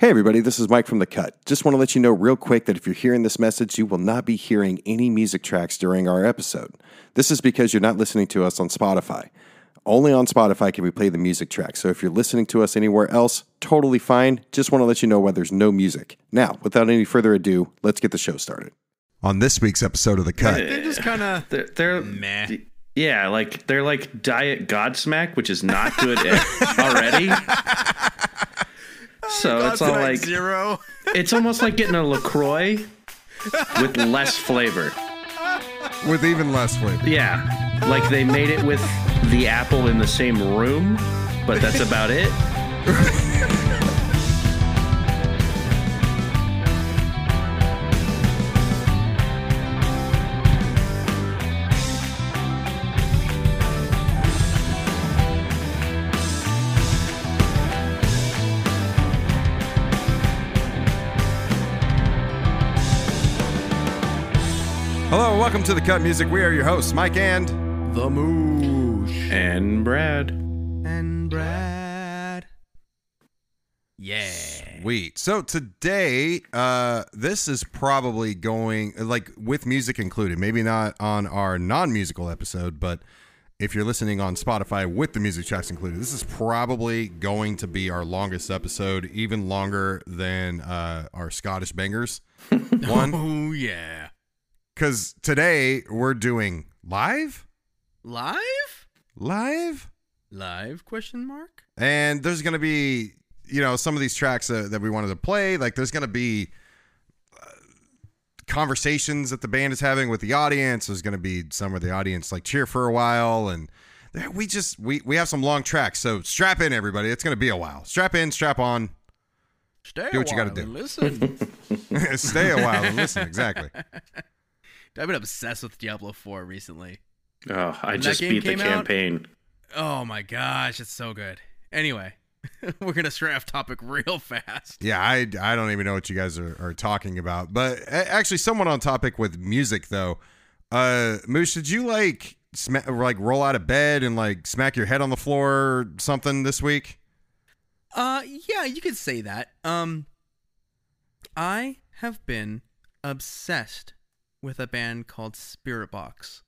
Hey, everybody, this is Mike from The Cut. Just want to let you know real quick that if you're hearing this message, you will not be hearing any music tracks during our episode. This is because you're not listening to us on Spotify. Only on Spotify can we play the music track. So if you're listening to us anywhere else, totally fine. Just want to let you know why there's no music. Now, without any further ado, let's get the show started. On this week's episode of The Cut, They're just kind of They're, they're meh. yeah, like they're like Diet Godsmack, which is not good already. So it's all like zero. it's almost like getting a Lacroix with less flavor. with even less flavor. Yeah, like they made it with the apple in the same room, but that's about it. welcome to The Cut Music. We are your hosts, Mike and. The moosh And Brad, and Brad. Yeah. Sweet. So today, uh, this is probably going like with music included. Maybe not on our non-musical episode, but if you're listening on Spotify with the music tracks included, this is probably going to be our longest episode, even longer than uh, our Scottish bangers one. Oh yeah. Because today we're doing live, Live? live, Live? Question mark. and there's going to be you know some of these tracks uh, that we wanted to play like there's going to be uh, conversations that the band is having with the audience there's going to be some of the audience like cheer for a while and we just we we have some long tracks so strap in everybody it's going to be a while strap in strap on Stay Do a what you gotta do. Listen. stay a while and listen exactly I've been obsessed with Diablo 4 recently. oh, I When just beat the came out- campaign. Oh my gosh, it's so good. Anyway, we're gonna stray off topic real fast. yeah i i don't even know what you guys are, are talking about but actually somewhat on topic with music though uh moose did you like sma- like roll out of bed and like smack your head on the floor or something this week Uh, yeah, you could say that. Um, I have been obsessed with a band called Spirit Box.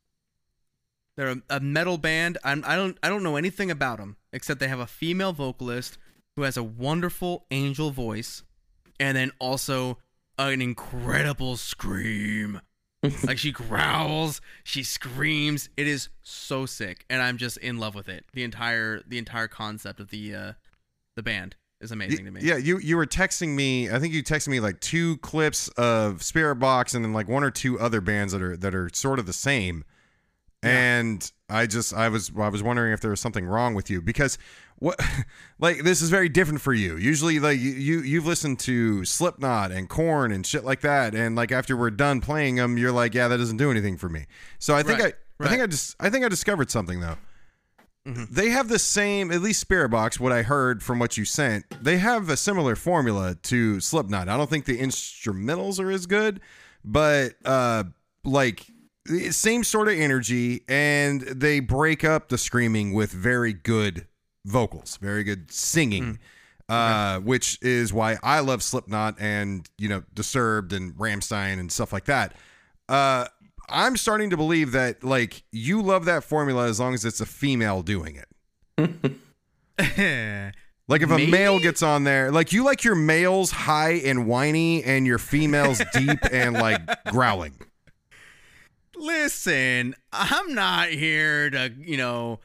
They're a, a metal band. I'm, I don't I don't know anything about them except they have a female vocalist who has a wonderful angel voice, and then also an incredible scream. like she growls, she screams. It is so sick, and I'm just in love with it. The entire the entire concept of the uh the band is amazing to me. Yeah, you you were texting me. I think you texted me like two clips of Spirit Box and then like one or two other bands that are that are sort of the same. And I just I was I was wondering if there was something wrong with you because what like this is very different for you. Usually like you, you you've listened to Slipknot and Korn and shit like that and like after we're done playing them you're like yeah that doesn't do anything for me. So I think Right, I I think. I just I think I discovered something though. Mm-hmm. They have the same, at least Spirit Box, what I heard from what you sent, they have a similar formula to Slipknot. I don't think the instrumentals are as good, but uh like the same sort of energy and they break up the screaming with very good vocals, very good singing. Uh, which is why I love Slipknot and you know Disturbed and Rammstein and stuff like that. Uh, I'm starting to believe that like you love that formula as long as it's a female doing it. Like if a Maybe? male gets on there, like you like your males high and whiny and your females deep and like growling. Listen, I'm not here to, you know,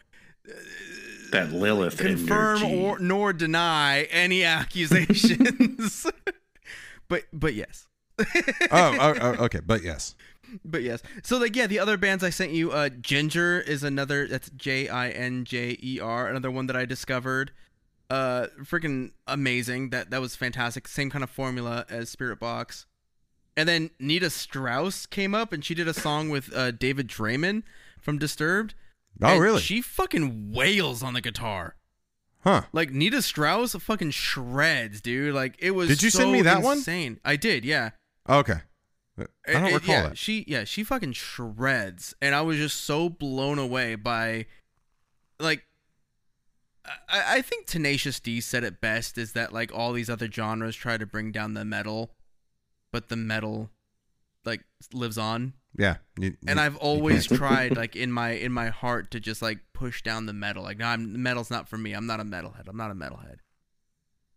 That Lilith confirm energy. or nor deny any accusations. but but yes. Oh, oh, oh, okay, but yes. But yes. So like yeah, the other bands I sent you, uh Jinjer is another that's J I N J E R, another one that I discovered. Uh freaking amazing. That that was fantastic. Same kind of formula as Spirit Box. And then Nita Strauss came up and she did a song with uh David Draiman from Disturbed. Oh, And really? She fucking wails on the guitar. Huh? Like Nita Strauss fucking shreds, dude. Like it was Did you send me that one? insane. I did, yeah. Okay. I don't It- it- recall yeah, that. She yeah, she fucking shreds, and I was just so blown away by, like, I, I think Tenacious D said it best is that like all these other genres try to bring down the metal, but the metal like lives on. Yeah. you- And you- I've always tried like in my in my heart to just like push down the metal. Like no, I'm metal's not for me. I'm not a metalhead. I'm not a metalhead.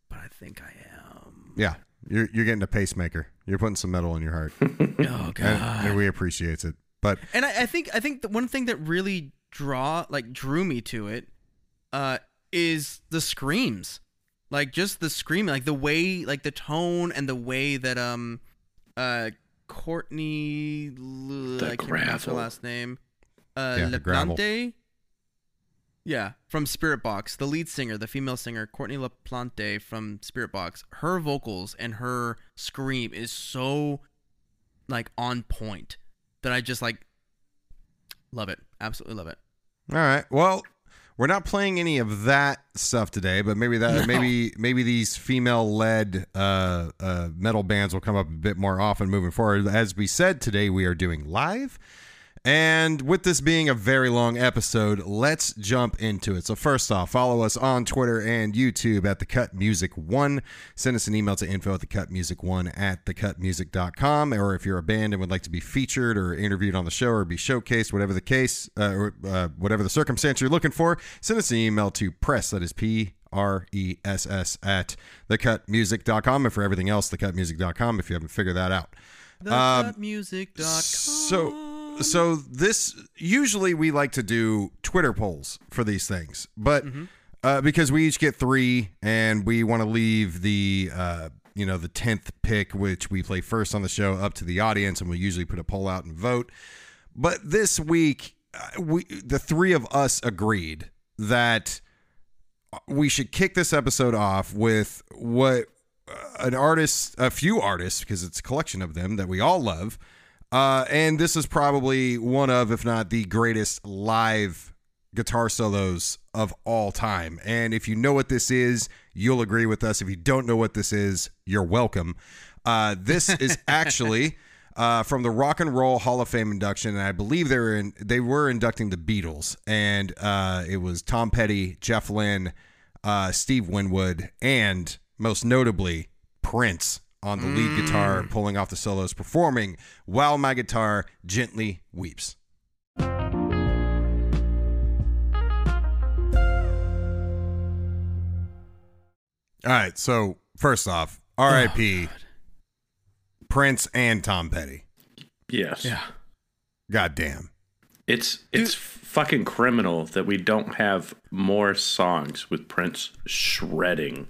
But I think I am. yeah. You're you're getting a pacemaker. You're putting some metal in your heart. Oh god. and we appreciate it. But And I, I think I think the one thing that really draw like drew me to it uh is the screams. Like just the screaming, like the way like the tone and the way that um uh Courtney L- I can't pronounce her last name. Uh Yeah, the gravel. LaPlante. Yeah, from Spirit Box, the lead singer, the female singer, Courtney LaPlante from Spirit Box. Her vocals and her scream is so like on point that I just like love it. Absolutely love it. All right. Well, we're not playing any of that stuff today, but maybe that No. maybe maybe these female-led uh, uh, metal bands will come up a bit more often moving forward. As we said today, we are doing live. And with this being a very long episode, let's jump into it. So first off, follow us on Twitter and YouTube at the Cut Music One. Send us an email to info at the Cut Music One at thecutmusic.com. Or if you're a band and would like to be featured or interviewed on the show or be showcased, whatever the case, uh, or uh, whatever the circumstance you're looking for, send us an email to press that is P R E S S at thecutmusic.com. And for everything else, thecutmusic.com if you haven't figured that out. Um, TheCutMusic.com. So, so this usually we like to do Twitter polls for these things, but uh, because we each get three, and we want to leave the uh, you know the tenth pick, which we play first on the show, up to the audience, and we usually put a poll out and vote. But this week, uh, we the three of us agreed that we should kick this episode off with what uh, an artist, a few artists, because it's a collection of them that we all love. Uh, and this is probably one of, if not the greatest live guitar solos of all time. And if you know what this is, you'll agree with us. If you don't know what this is, you're welcome. Uh, this is actually uh, from the Rock and Roll Hall of Fame induction, and I believe they were in, they were inducting the Beatles, and uh, it was Tom Petty, Jeff Lynne, uh, Steve Winwood, and most notably Prince on the lead guitar, mm. pulling off the solos, performing "While My Guitar Gently Weeps." All right, so first off, R.I.P. Oh, Prince and Tom Petty. Yes. Yeah. God damn. It's it's fucking criminal that we don't have more songs with Prince shredding.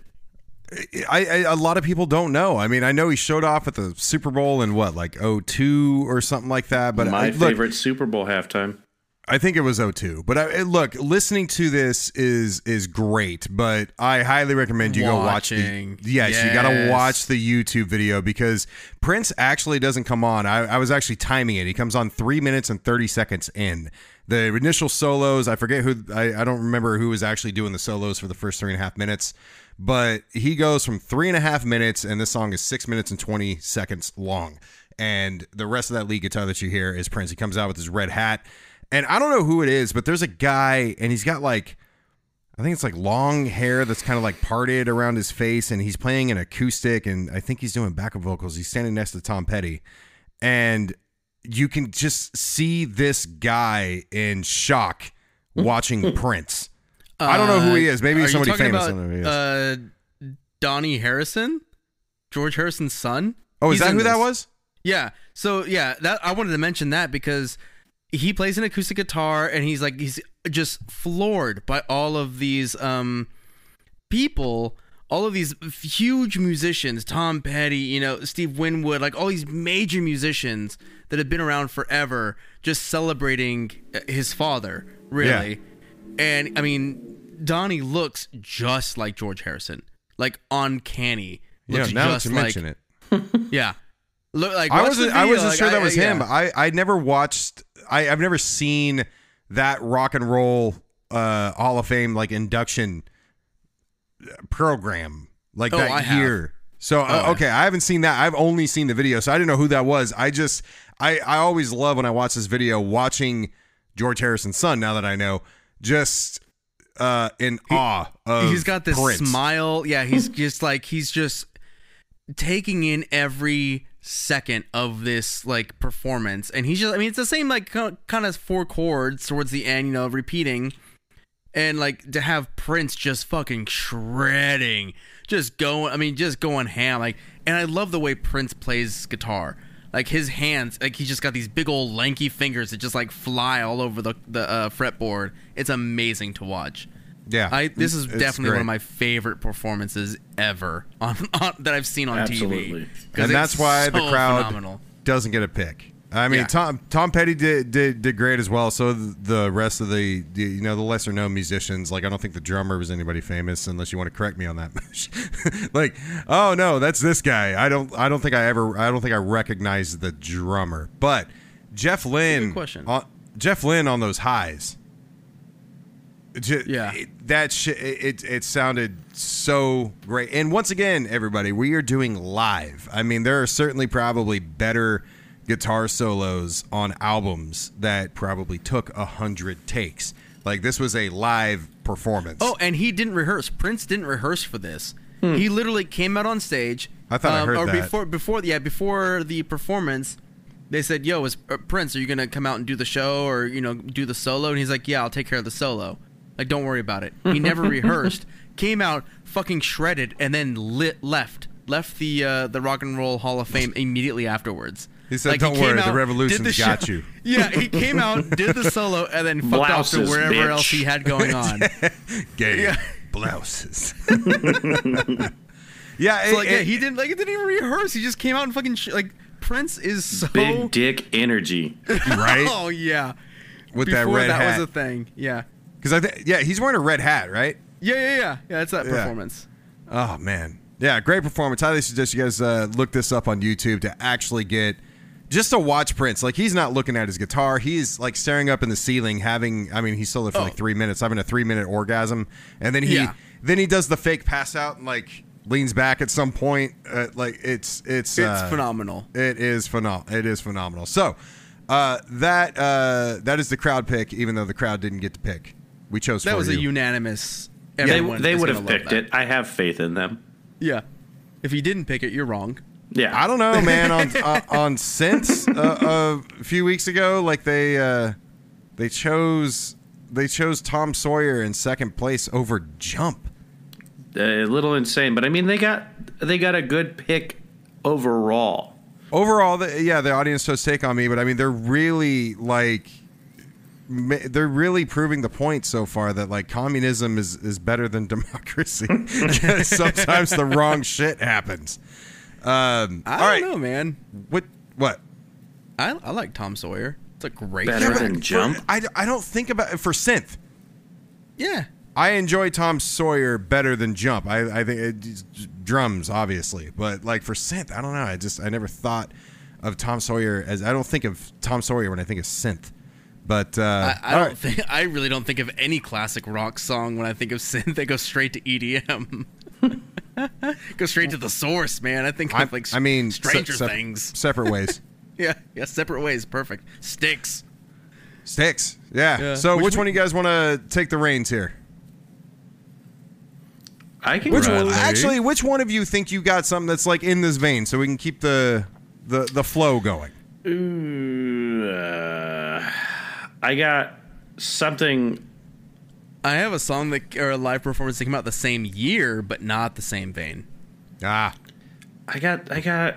I, I a lot of people don't know. I mean, I know he showed off at the Super Bowl in what, like 02 or something like that. But uh, My I, look, favorite Super Bowl halftime. I think it was 02. But uh, I, look, listening to this is is great. But I highly recommend you go watch the. Watching. Yes, you got to watch the YouTube video because Prince actually doesn't come on. I, I was actually timing it. He comes on three minutes and 30 seconds in. The initial solos, I forget who. I, I don't remember who was actually doing the solos for the first three and a half minutes. But he goes from three and a half minutes, and this song is six minutes and 20 seconds long. And the rest of that lead guitar that you hear is Prince. He comes out with his red hat. And I don't know who it is, but there's a guy, and he's got like, I think it's like long hair that's kind of like parted around his face, and he's playing an acoustic, and I think he's doing backup vocals. He's standing next to Tom Petty, and you can just see this guy in shock watching Prince. I don't know who he is. Maybe Uh, he's somebody famous. About, don't know who he is. Uh, Dhani Harrison, George Harrison's son. oh, is He's that who that was? Yeah. So yeah, that I wanted to mention that because he plays an acoustic guitar and he's like he's just floored by all of these um people, all of these huge musicians, Tom Petty, you know, Steve Winwood, like all these major musicians that have been around forever just celebrating uh, his father, really. And I mean, Dhani looks just like George Harrison. Like uncanny. Yeah, Looks now that just you like mention it. yeah. Look like I wasn't. I wasn't like, sure that I- was yeah. him. I I never watched. I I've never seen that rock and roll uh Hall of Fame like induction program like Oh, that I have. year. So uh, Oh. okay, I haven't seen that. I've only seen the video, so I didn't know who that was. I just I I always love when I watch this video watching George Harrison's son. Now that I know, just uh, in awe of he's got this Prince. smile. Yeah, he's just like he's just taking in every second of this like performance, and he's just. I mean, it's the same like kind of four chords towards the end, you know, repeating, and like to have Prince just fucking shredding, just going. I mean, just going ham. Like, and I love the way Prince plays guitar. Like his hands, like he's just got these big old lanky fingers that just like fly all over the the uh, fretboard. It's amazing to watch. Yeah, I this is it's definitely one of my favorite performances ever on, on that I've seen on TV. Absolutely. TV. 'Cause and that's it's why the crowd phenomenal. doesn't get a pick. I mean, Yeah. Tom Tom Petty did, did did great as well. So the rest of the, you know the lesser known musicians, like I don't think the drummer was anybody famous, unless you want to correct me on that. like, oh no, that's this guy. I don't I don't think I ever I don't think I recognize the drummer, but Jeff Lynne. question. On, Jeff Lynne on those highs. J- Yeah. it- that shit. It, it it sounded so great. And once again, everybody, we are doing live. I mean, there are certainly probably better guitar solos on albums that probably took a hundred takes. Like this was a live performance. Oh, and he didn't rehearse. Prince didn't rehearse for this. He literally came out on stage. Hmm. I thought I heard or that. before before yeah before the performance. They said, "Yo, is uh, Prince? Are you gonna come out and do the show, or you know, do the solo?" And he's like, "Yeah, I'll take care of the solo. Like, don't worry about it." He never rehearsed. Came out, fucking shredded, and then lit left left the uh, the Rock and Roll Hall of Fame immediately afterwards. He said, Like, "Don't came worry, the out, revolution's did the got you." Yeah, he came out, did the solo, and then fucked off to Blouses, wherever bitch. else he had going on. gay Yeah. blouses. yeah, So it- like, yeah, he didn't like it didn't even rehearse. He just came out and fucking sh- like Prince is so Big dick energy. right Oh yeah, with before that red that hat. was a thing. Yeah, Because I think yeah, he's wearing a red hat, right? yeah, yeah, yeah. Yeah, it's that Yeah. performance. Oh man, yeah, great performance. Highly suggest you guys uh, look this up on YouTube to actually get just to watch Prince. Like he's not looking at his guitar; he's like staring up in the ceiling, having. I mean, he's still there for Oh. like three minutes, having a three minute orgasm, and then he Yeah. then he does the fake pass out and like leans back at some point. Uh, like it's it's It's uh, phenomenal. It is phenomenal. It is phenomenal. So uh, that uh, that is the crowd pick, even though the crowd didn't get to pick. We chose That for was you. a unanimous. They, they would have picked it. I have faith in them. Yeah. If you didn't pick it, you're wrong. Yeah. I don't know, man. On uh, on synth uh, a few weeks ago, like they uh, they chose they chose Tom Sawyer in second place over Jump. a little insane, but I mean they got they got a good pick overall. Overall, the, yeah, the audience chose take on me, but I mean they're really like ma- they're really proving the point so far that like communism is is better than democracy. Sometimes the wrong shit happens. Um, I all don't right, know, man. what what I, I like Tom Sawyer. It's a great Better track. than For- Jump. I, I don't think about for synth. Yeah. I enjoy Tom Sawyer better than Jump. I, I think it, drums, obviously, but like for synth, I don't know. I just I never thought of Tom Sawyer as I don't think of Tom Sawyer when I think of synth. But uh, I, I don't right. think I really don't think of any classic rock song when I think of synth. They go straight to EDM. go straight to the source, man. I think I, of like I mean, Stranger se- sep- Things. separate ways. Yeah, yeah, separate ways. Perfect. Styx. Styx, yeah. Yeah. So, Which which, one do you guys want to take the reins here? I can Which run. one, actually, which one of you think you got something that's like in this vein, so we can keep the the the flow going? Ooh, uh, I got something. I have a song that or a live performance that came out the same year, but not the same vein. Ah, I got. I got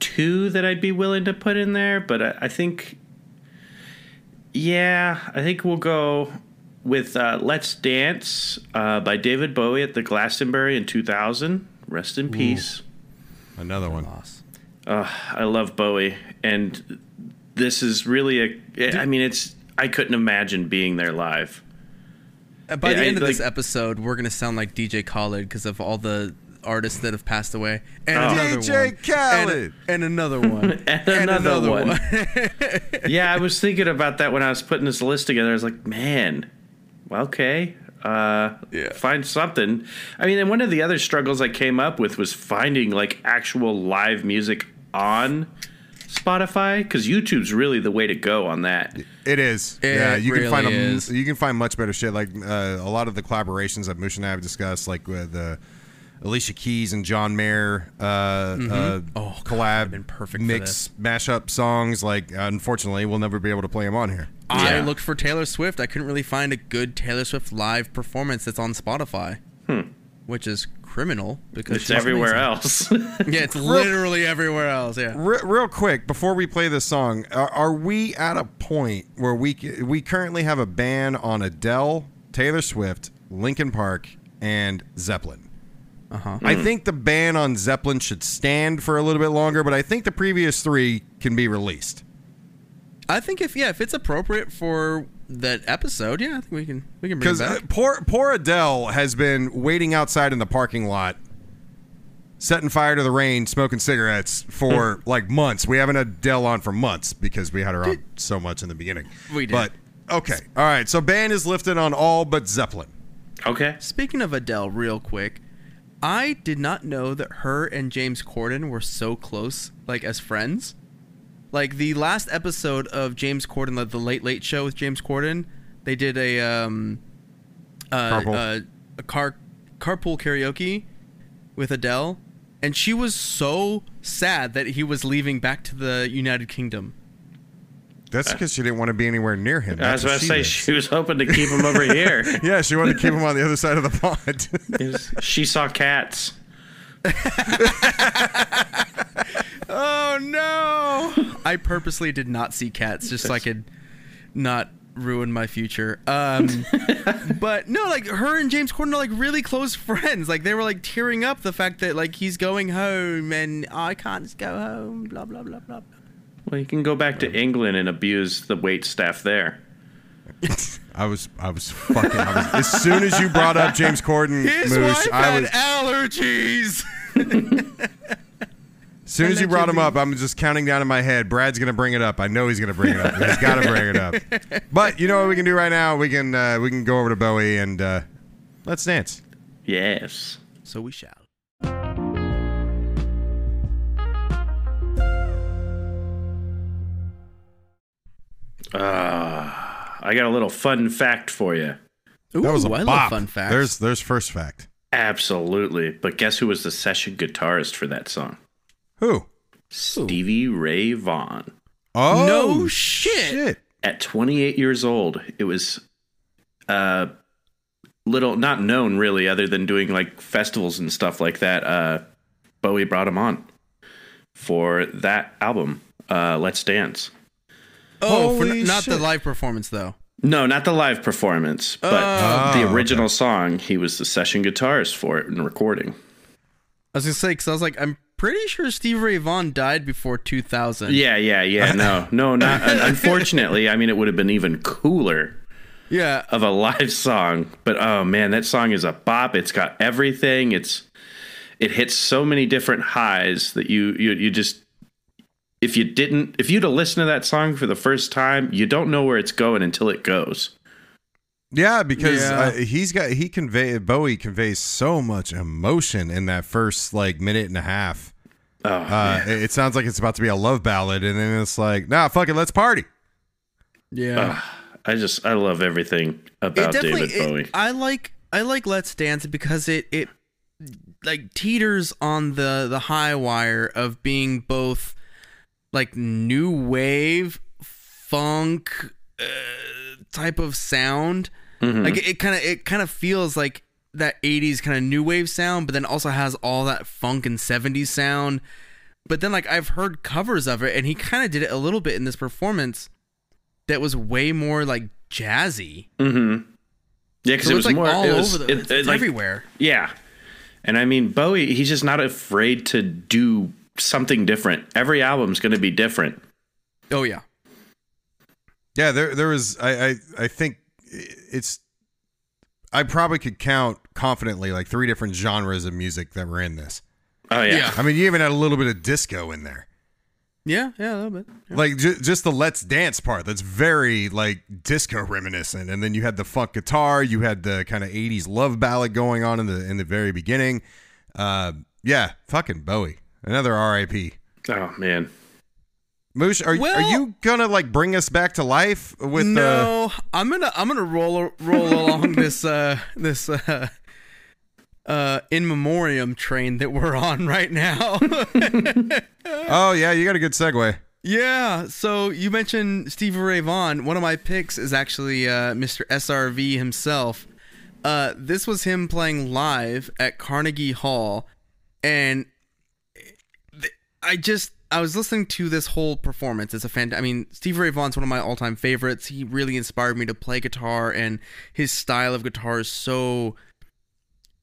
two that I'd be willing to put in there, but I, I think. Yeah, I think we'll go with uh, "Let's Dance" uh, by David Bowie at the Glastonbury in 2000. Rest in peace. another one. Loss. Uh, I love Bowie, and this is really a. I mean, it's. I couldn't imagine being there live. Uh, By Yeah, the I- end of this episode, we're gonna sound like DJ Khaled because of all the artists that have passed away, and Oh. another DJ one, Khaled. and, and another one, And another one. yeah, I was thinking about that when I was putting this list together. I was like, man, well, okay, uh, Yeah. find something. I mean, and one of the other struggles I came up with was finding like actual live music on Spotify? Because YouTube's really the way to go on that. It is. It yeah, you really can find is. A, you can find much better shit. Like uh, a lot of the collaborations that Moosh and I have discussed, like with the Alicia Keys and John Mayer uh, uh, Oh, God, collab, been perfect mix mashup songs. Like unfortunately, we'll never be able to play them on here. I looked for Taylor Swift. I couldn't really find a good Taylor Swift live performance that's on Spotify, hmm. which is criminal because It's everywhere else. Yeah, it's literally everywhere else. Yeah. Re- real quick before we play this song, are, are we at a point where we we currently have a ban on Adele, Taylor Swift, Linkin Park, and Zeppelin? Uh huh. I think the ban on Zeppelin should stand for a little bit longer, but I think the previous three can be released. I think if yeah, if it's appropriate for that episode, yeah, I think we can we can bring it Because uh, back. poor poor Adele has been waiting outside in the parking lot, setting fire to the rain, smoking cigarettes for like months. We haven't had Adele on for months because we had her on so much in the beginning. We did. But okay, all right. So ban is lifted on all but Zeppelin. okay. Speaking of Adele, real quick, I did not know that her and James Corden were so close, like as friends. Like the last episode of James Corden, like the Late Late Show with James Corden, they did a um, uh, Carpool. uh, a car carpool karaoke with Adele, and she was so sad that he was leaving back to the United Kingdom. That's because she didn't want to be anywhere near him. I was That's where about to say lives. she was hoping to keep him over here. yeah, she wanted to keep him on the other side of the pond. Was- she saw cats. Oh no! I purposely did not see cats just so I could not ruin my future. Um, but no, like her and James Corden are like really close friends. Like they were like tearing up the fact that like he's going home and I can't just go home. Blah blah blah blah. blah. Well, you can go back to England and abuse the wait staff there. I was, I was fucking. I was, as soon as you brought up James Corden, His Moosh, wife I had was. allergies. As soon as you brought him up, I'm just counting down in my head. Brad's gonna bring it up. I know he's gonna bring it up. He's got to bring it up. But you know what we can do right now? We can uh, we can go over to Bowie and uh, let's dance. Yes. so we shall. Uh, I got a little fun fact for you. Ooh, That was a I love bop. fun facts. There's there's first fact. Absolutely. But guess who was the session guitarist for that song? Who? Stevie Ray Vaughan. Oh No shit. At 28 years old, it was uh little not known really other than doing like festivals and stuff like that. Uh Bowie brought him on for that album, uh Let's Dance. Oh, for, Holy not the live performance though. No, not the live performance, but Oh, the ah, original song. He was the session guitarist for it and recording. I was gonna say because I was like, I'm pretty sure Steve Ray Vaughan died before 2000. Yeah, yeah, yeah. No, no, not. unfortunately, I mean, it would have been even cooler Yeah. of a live song. But oh man, that song is a bop. It's got everything. It's it hits so many different highs that you you you just if you didn't if you'd have listened to that song for the first time, you don't know where it's going until it goes. Yeah, because Yeah. Uh, he's got he convey Bowie conveys so much emotion in that first like minute and a half. Oh, Uh, it, it sounds like it's about to be a love ballad, and then it's like, nah, fuck it, let's party. Yeah. I just I love everything about David it- Bowie. I like I like Let's Dance because it it like teeters on the the high wire of being both like new wave funk uh, type of sound. Like it kind of it kind of feels like that 80s kind of new wave sound, but then also has all that funk and 70s sound. But then like I've heard covers of it and he kind of did it a little bit in this performance that was way more like jazzy. Mm-hmm. Yeah, because So it was like more all was, over the it- it's, it, it's like- everywhere. Yeah. And I mean, Bowie, he's just not afraid to do something different. Every album's going to be different. Oh yeah. Yeah, there there was I I, I think it's I probably could count confidently like three different genres of music that were in this. Oh, yeah. Yeah. I mean, you even had a little bit of disco in there. Yeah, yeah, a little bit. Yeah. Like ju- just the let's dance part that's very like disco reminiscent and then you had the funk guitar, you had the kind of 80s love ballad going on in the in the very beginning. Uh yeah, fucking Bowie. Another RIP. Oh, man. Moosh, are, are you gonna like bring us back to life with uh, no, I'm gonna I'm gonna roll roll along this uh this uh uh in memoriam train that we're on right now. Oh yeah, you got a good segue. yeah, so you mentioned Stevie Ray Vaughan. One of my picks is actually uh Mr. SRV himself. Uh this was him playing live at Carnegie Hall and th- I just I was listening to this whole performance. It's a fan. I mean, Steve Ray Vaughan's one of my all-time favorites. He really inspired me to play guitar, and his style of guitar is so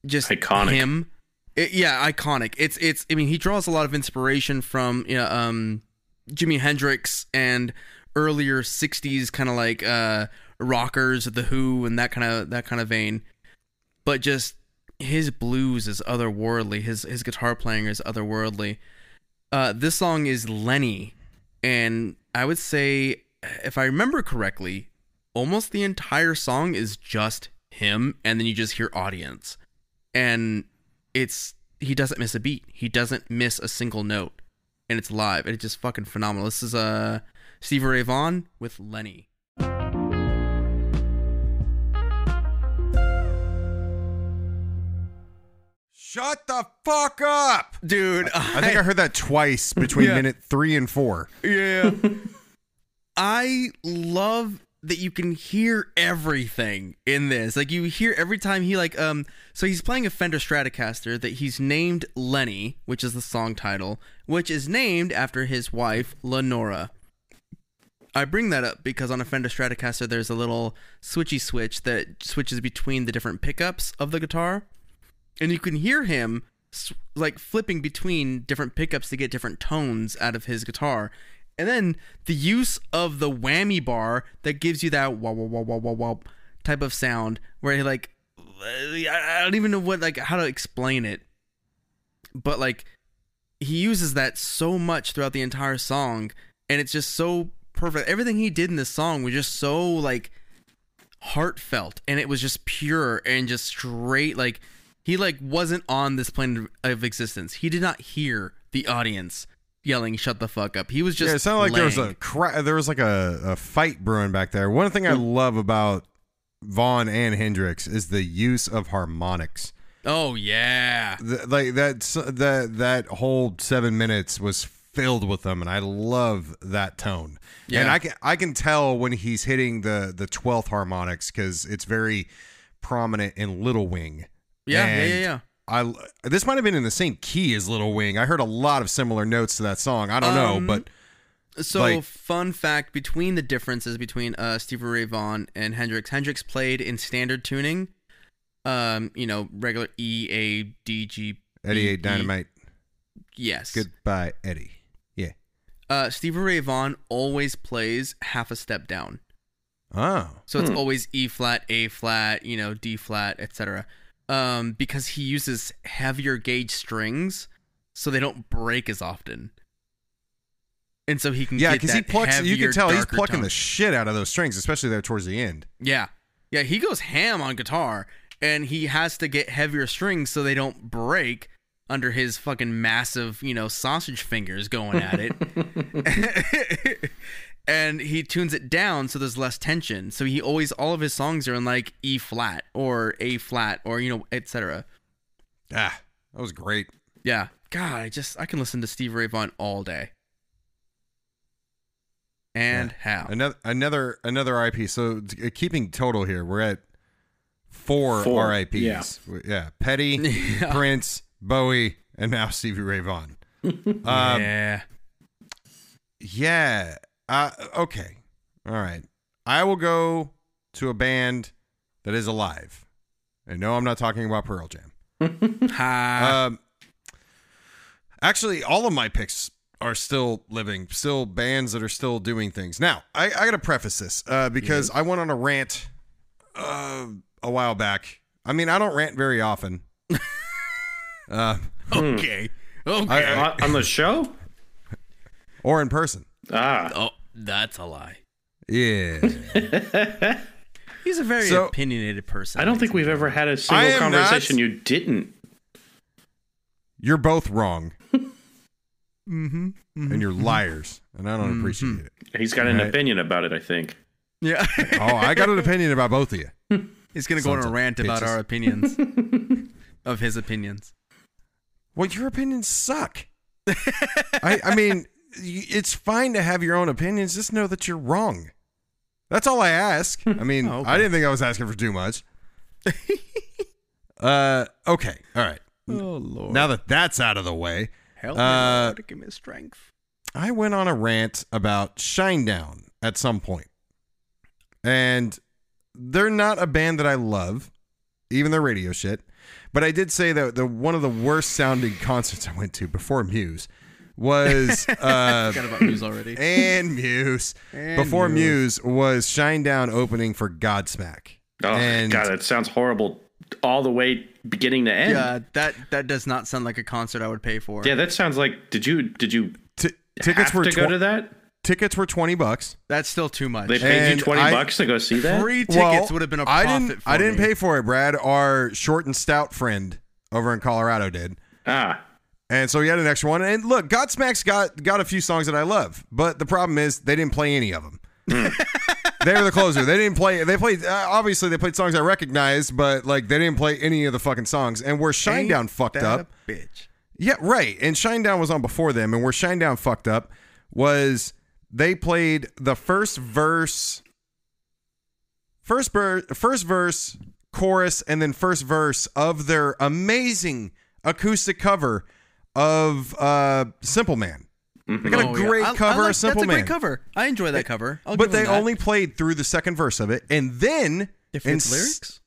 just Iconic. Him, It- yeah, iconic. It's it's. I mean, he draws a lot of inspiration from you know, um, Jimi Hendrix and earlier '60s kind of like uh, rockers, The Who, and that kind of that kind of vein. But just his blues is otherworldly. His his guitar playing is otherworldly. Uh, this song is Lenny, and I would say, if I remember correctly, almost the entire song is just him, and then you just hear audience, and it's he doesn't miss a beat. He doesn't miss a single note, and it's live. And it's just fucking phenomenal. This is uh Stevie Ray Vaughan with Lenny. Shut the fuck up! Dude, I think I heard that twice between Yeah. minute three and four. Yeah. I love that you can hear everything in this. Like you hear every time he like um so he's playing a Fender Stratocaster that he's named Lenny, which is the song title, which is named after his wife Lenora. I bring that up because on a Fender Stratocaster there's a little switchy switch that switches between the different pickups of the guitar. And you can hear him like flipping between different pickups to get different tones out of his guitar. And then the use of the whammy bar that gives you that wah wah wah wah wah wah type of sound where he like I don't even know what like how to explain it. But like he uses that so much throughout the entire song and it's just so perfect. Everything he did in this song was just so like heartfelt and it was just pure and just straight like he like wasn't on this plane of existence. He did not hear the audience yelling "shut the fuck up." He was just yeah, it sounded like there was a cra- there was like a, a fight brewing back there. One thing I mm. love about Vaughan and Hendrix is the use of harmonics. Oh yeah. The, like that that that whole seven minutes was filled with them, and I love that tone. Yeah, And. I can I can tell when he's hitting the the twelfth harmonics because it's very prominent in Little Wing. Yeah, yeah, And yeah, yeah. I this might have been in the same key as Little Wing. I heard a lot of similar notes to that song. I don't Um, know, but So, Like- fun fact between the differences between uh, Stevie Ray Vaughan and Hendrix. Hendrix played in standard tuning, um, you know, regular E A D G. Eddie ate dynamite. Yes. Goodbye, Eddie. Yeah. Uh, Stevie Ray Vaughan always plays half a step down, Oh. so it's always E flat, A flat, you know, D flat, etc. Um, because he uses heavier gauge strings, so they don't break as often. And so he can Yeah, because he plucks. You can tell he's plucking tone. the shit out of those strings, especially there towards the end. Yeah. Yeah, he goes ham on guitar and he has to get heavier strings so they don't break under his fucking massive, you know, sausage fingers going at it. and he tunes it down so there's less tension. So he always all of his songs are in like E flat or A flat or you know, etc. Ah, that was great. Yeah. God, I just I can listen to Steve Ray Vaughan all day. And how? Another another another IP. So uh, keeping total here, we're at four, Four, RIPS. yeah. Yeah. Petty, Yeah. Prince, Bowie, and now Stevie Ray Vaughan. Um, yeah. Yeah. Uh, okay. All right. I will go to a band that is alive. And no, I'm not talking about Pearl Jam. Ha. Um, actually, all of my picks are still living, still bands that are still doing things. Now, I, I got to preface this uh, because I went on a rant uh, a while back. I mean, I don't rant very often. uh, okay. Okay. I- On on the show? or in person. Ah. oh, that's a lie. Yeah. He's a very So- opinionated person. I don't think we've ever had a single conversation not- you didn't. You're both wrong. Mm-hmm. and you're liars, and I don't appreciate it. He's got an Right. opinion about it, I think. Yeah. Oh, I got an opinion about both of you. He's gonna go on a of rant about our opinions. of his opinions. Well, your opinions suck. I, I mean, y- it's fine to have your own opinions. Just know that you're wrong. That's all I ask. I mean, Oh, okay. I didn't think I was asking for too much. uh, okay, all right. Oh lord. Now that that's out of the way, Help uh, me, Lord, give me strength. I went on a rant about Shinedown at some. And they're not a band that I love, even their radio shit. But I did say that the one of the worst sounding concerts I went to before Muse was uh Forgot about news already. and Muse. And before Muse. Muse was Shinedown opening for Godsmack. Oh and god, that sounds horrible all the way beginning to end. Yeah, that that does not sound like a concert I would pay for. Yeah, that sounds like did you did you t- tickets have were to go to that? tickets were 20 bucks. That's still too much. They paid And you twenty I- bucks to go see that? Free tickets Well, would have been a I profit didn't for I didn't me. pay for it, Brad. Our short and stout friend over in Colorado did. Ah. And so he had an extra one. And look, Godsmack's got got a few songs that I love, but the problem is they didn't play any of them. they were the closer. They didn't play. They played. Uh, obviously, they played songs I recognized, but like they didn't play any of the fucking songs. And where Shinedown Ain't fucked up. bitch. Yeah, right. And Shinedown was on before them, and where Shinedown fucked up was they played the first verse, first ver- first verse, chorus, and then first verse of their amazing acoustic cover of uh Simple Man. They got Oh, a yeah. great I- I cover like- of Simple That's a Man. great cover. I enjoy that cover. I'll but they only played through the second verse of it, and then they forget and the lyrics.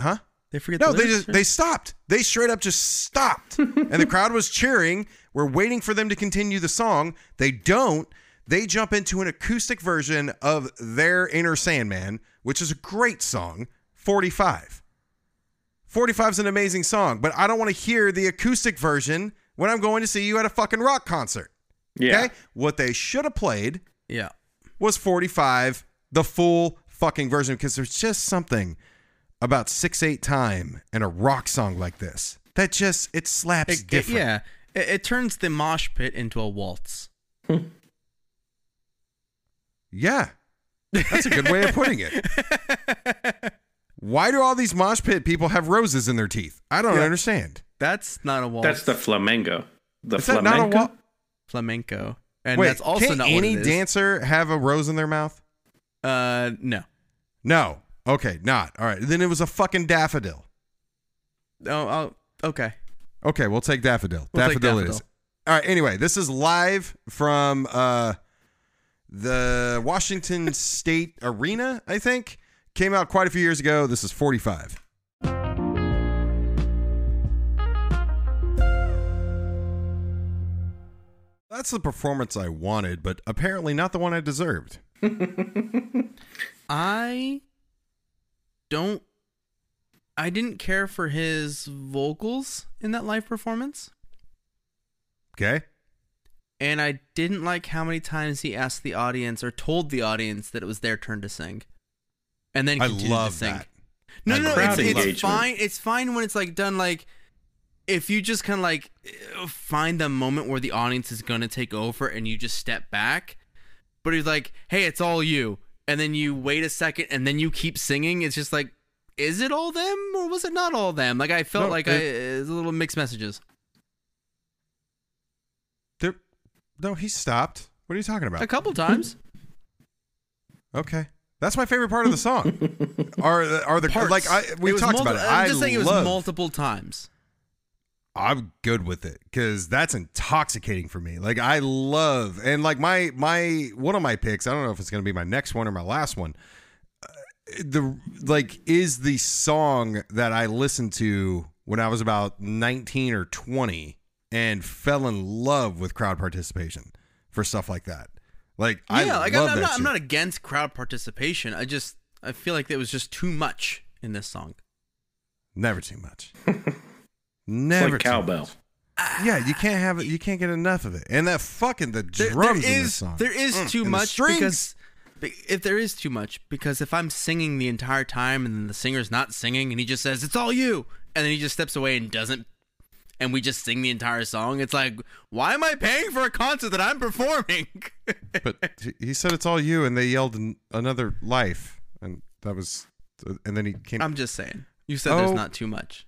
huh? They forget. No, the they just they stopped. They straight up just stopped, and the crowd was cheering. We're waiting for them to continue the song. They don't. They jump into an acoustic version of their Inner Sandman, which is a great song. Forty five. 45 is an amazing song, but I don't want to hear the acoustic version when I'm going to see you at a fucking rock concert. Yeah. Okay? What they should have played yeah. was 45, the full fucking version, because there's just something about 6 8 time and a rock song like this that just, it slaps It, it- yeah. It, it turns the mosh pit into a waltz. Yeah. That's a good way of putting it. Why do all these mosh pit people have roses in their teeth? I don't Yeah. understand. That's not a waltz. That's the flamenco. The Is that flamenco. not a wa- flamenco, and Wait, that's also can't not any what it is. dancer have a rose in their mouth? Uh, no. No. Okay, not. All right. Then it was a fucking daffodil. Oh, oh, okay. Okay, we'll take daffodil. We'll daffodil, it daffodil. is. All right. Anyway, this is live from uh, the Washington State Arena. I think came out quite a few years ago. This is forty-five. That's the performance I wanted, but apparently not the one I deserved. I don't. I didn't care for his vocals in that live performance, Okay. and I didn't like how many times he asked the audience or told the audience that it was their turn to sing, and then I love to sing. that. No, I no, no. It's, it's fine. It's fine when it's like done like if you just kind of like find the moment where the audience is gonna take over and you just step back. But he's like, "Hey, it's all you," and then you wait a second and then you keep singing. It's just like, is it all them or was it not all them? Like I felt No, like it- I it's a little mixed messages. There, no, he stopped. What are you talking about? A couple times. Okay. That's my favorite part of the song. are the- are the Parts. like I we talked multi- about it. I'm I just saying it was love- multiple times. I'm good with it because that's intoxicating for me. Like I love and like my my one of my picks. I don't know if it's gonna be my next one or my last one. Uh, the like is the song that I listened to when I was about 19 or 20 and fell in love with crowd participation for stuff like that. Like I yeah, like love I'm, I'm that not. I'm not against crowd participation. I just I feel like there was just too much in this song. Never too much. It's Never like too cowbell. much. Yeah, you can't have it. You can't get enough of it. And that fucking the There- drums there in this is song. there is Mm, too and much strings. because if there is too much because if I'm singing the entire time and then the singer's not singing and he just says it's all you and then he just steps away and doesn't and we just sing the entire song. It's like, why am I paying for a concert that I'm performing? But he- he said it's all you, and they yelled another life, and that was, and then he came. I'm just saying. You said there's Oh. not too much.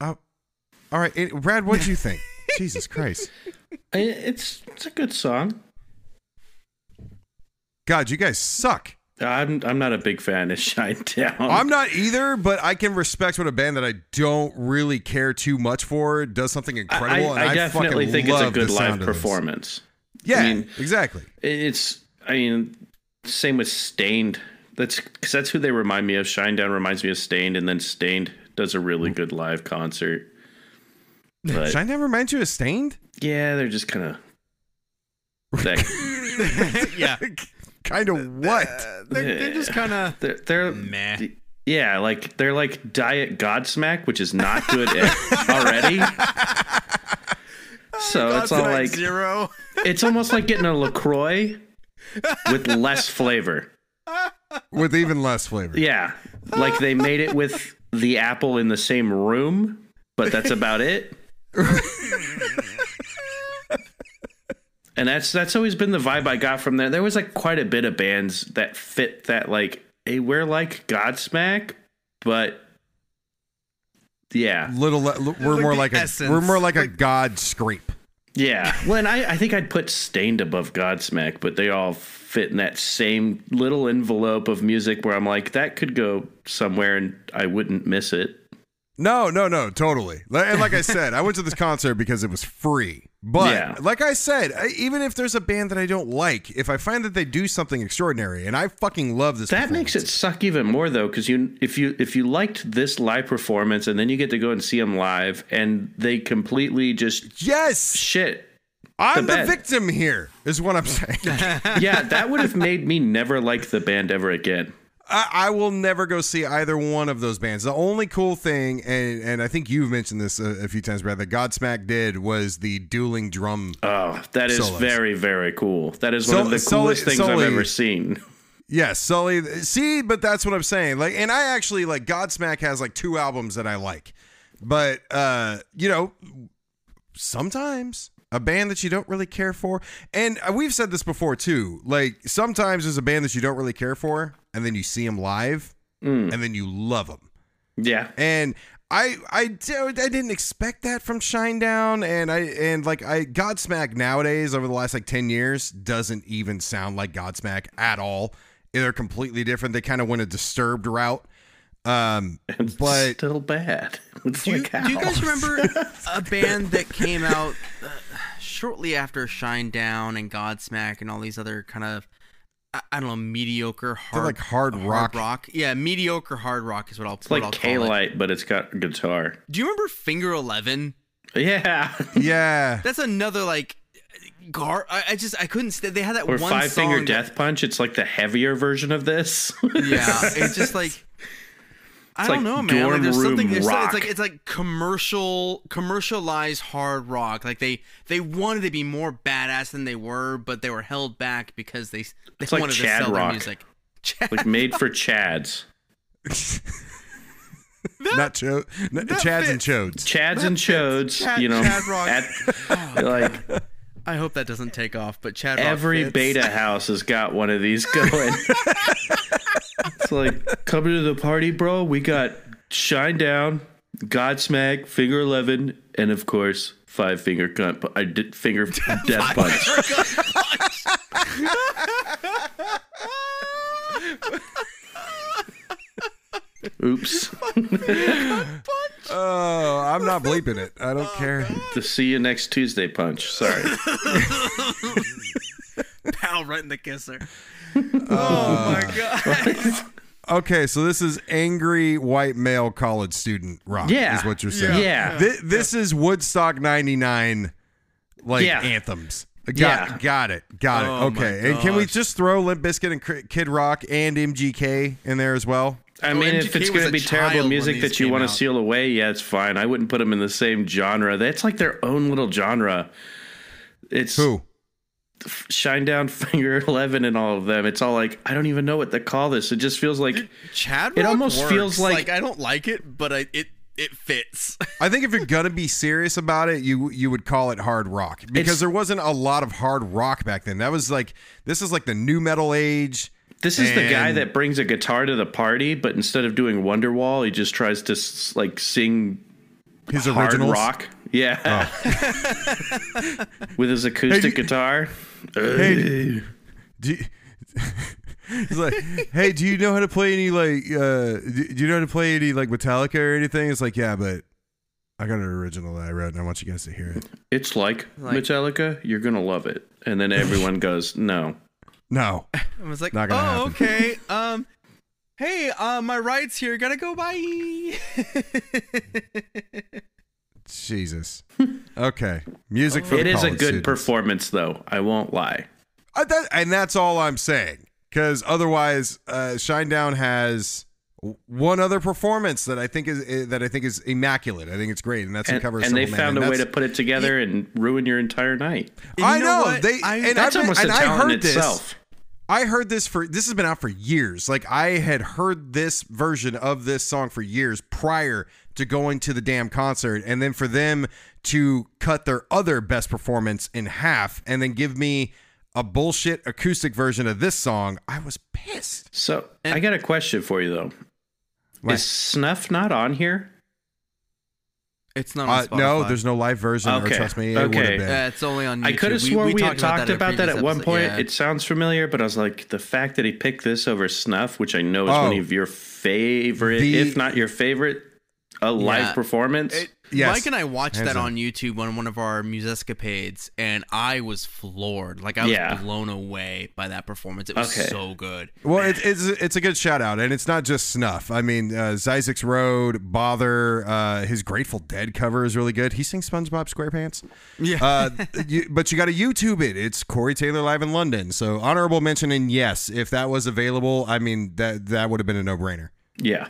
Uh, all right, Brad, what do you think? Jesus Christ, It's it's a good song. God, you guys suck. I'm I'm not a big fan of Shinedown. I'm not either, but I can respect when a band that I don't really care too much for does something I, incredible. and I I definitely think it's a good live sound of this. performance. Yeah, mean- exactly. It's I mean, same with Staind. That's because that's who they remind me of. Shinedown reminds me of Staind, and then Staind does a really mm. good live concert. But Shine Down reminds you of Staind? yeah, they're just kind of. yeah. Kind of what? They're, they're just kind of They're, they're meh. yeah, like they're like Diet Godsmack, which is not good already. So it's all like zero. it's almost like getting a Lacroix with less flavor. With even less flavor. Yeah, like they made it with the apple in the same room, but that's about it. and that's that's always been the vibe I got from there. There was like quite a bit of bands that fit that like, hey, we're like Godsmack, but yeah, Little, le- we're like more the like a essence. we're more like a god scrape. yeah. Well, and I I think I'd put Staind above Godsmack, but they all fit in that same little envelope of music where I'm like, that could go somewhere and I wouldn't miss it. No, no, no, totally. And like I said, I went to this concert because it was free. But Yeah. like I said, I, even if there's a band that I don't like, if I find that they do something extraordinary, and I fucking love this, That makes it suck even more though, because you if you if you liked this live performance and then you get to go and see them live and they completely just yes. shit. I'm the the, victim here, is what I'm saying. Yeah, that would have made me never like the band ever again. I, I will never go see either one of those bands. The only cool thing, and and I think you've mentioned this a, a few times, Brad, that Godsmack did was the dueling drum. Oh, that is Solos. very very cool. That is one Sul- of the coolest things I've Sully- ever seen. Yes, Sully. See, but that's what I'm saying. Like, and I actually like Godsmack has like two albums that I like, but uh, you know, sometimes a band that you don't really care for, and uh, we've said this before too. Like, sometimes there's a band that you don't really care for, and then you see them live, and then you love them. Yeah, and I I I didn't expect that from Shinedown, and I and like I Godsmack nowadays over the last like ten years doesn't even sound like Godsmack at all. They're completely different. They kind of went a disturbed route. Um, but still bad. It's Do you, like, do you guys remember a band that came out uh, shortly after Shinedown and Godsmack and all these other kind of I, I don't know mediocre hard like hard rock. rock yeah mediocre hard rock is what I'll It's what like I'll it. K-Light, but it's got guitar. Do you remember Finger Eleven? Yeah, yeah, That's another like gar. I, I just I couldn't. St- they had that or one Five Finger song that- Death Punch. It's like the heavier version of this. Yeah, it's just like I don't like know, man. Like there's something. There's, rock. it's like it's like commercial, commercialized hard rock. Like they they wanted to be more badass than they were, but they were held back because they they It's like wanted Chad to sell rock. their music. Chad, like made for Chads. not cho- n- Chads and. Chodes. Chads and Chodes, Chad- you know, Chad rock. at, oh, like I hope that doesn't take off. But Chad every fits. beta house has got one of these going. it's like coming to the party, bro. We got Shinedown, Godsmack, Finger Eleven, and of course Five Finger Gun. I did Finger Death Punch. Oops. Oh, I'm not bleeping it. I don't oh, care. to see you next Tuesday, Punch. Sorry. pow right in the kisser. oh my oh. god! Okay, so this is angry white male college student rock. Yeah. is what you're saying. Yeah. Thi- this is Woodstock '99, like Yeah. anthems. Got, Yeah. got it, got Oh it. my Okay, and can we gosh. just throw Limp Bizkit and Kid Rock and MGK in there as well? I Oh, mean, if it's going to be terrible music that you want to out. seal away, yeah, it's fine. I wouldn't put them in the same genre. That's like their own little genre. It's Who? Shinedown, Finger Eleven, and all of them. It's all like I don't even know what to call this. It just feels like Chad It almost works. feels like- I don't like it, but I it it fits. I think if you're gonna be serious about it, you you would call it hard rock because It's- there wasn't a lot of hard rock back then. That was like this is like the new metal age. This is the guy that brings a guitar to the party, but instead of doing Wonderwall, he just tries to like sing His hard originals. rock. Yeah, with his acoustic Hey, do- guitar. Hey, do you, He's like, hey, do you know how to play any like? uh Do do you know how to play any like Metallica or anything? It's like, yeah, but I got an original that I wrote, and I want you guys to hear it. It's like, Like- Metallica. You're gonna love it, and then everyone goes, "No." No, I was like, Not oh, gonna happen. okay. Um, hey, uh, my ride's here. Gotta go. Bye. Jesus. Okay, music for It the is a college good students. performance, though. I won't lie. Uh, that, and that's all I'm saying. Because otherwise, uh, Shinedown has w- one other performance that I think is eh, that I think is immaculate. I think it's great, and that's in And, cover. and they Simple Man, found and a way to put it together and ruin your entire night. You I know know, what? they. I- and That's I've been- almost and a I talent heard this. itself. I heard this for this has been out for years. Like I had heard this version of this song for years prior to going to the damn concert, and then for them to cut their other best performance in half and then give me a bullshit acoustic version of this song, I was pissed. So I got a question for you though. What? Is Snuff not on here? It's not on Uh, no, there's no live version. Or trust me, it Okay. would have been. Uh, it's only on. YouTube. I could have We- sworn we, we had talked in a about that at one point. Yeah. It sounds familiar, but I was like, the fact that he picked this over Snuff, which I know is one Oh. of your favorite, The- if not your favorite, a live Yeah. performance. It- Yes. Mike and I watched Hands that down. on YouTube on one of our musescapades, and I was floored. Like I was Yeah. blown away by that performance. It was Okay. so good. Well, it, it's it's a good shout out, and it's not just snuff. I mean, uh, Zzyzx Rd., Bother, uh, his Grateful Dead cover is really good. He sings SpongeBob SquarePants. Yeah. Uh, you, but you got to YouTube it. It's Corey Taylor live in London. So honorable mention, and yes, if that was available, I mean that that would have been a no brainer. yeah.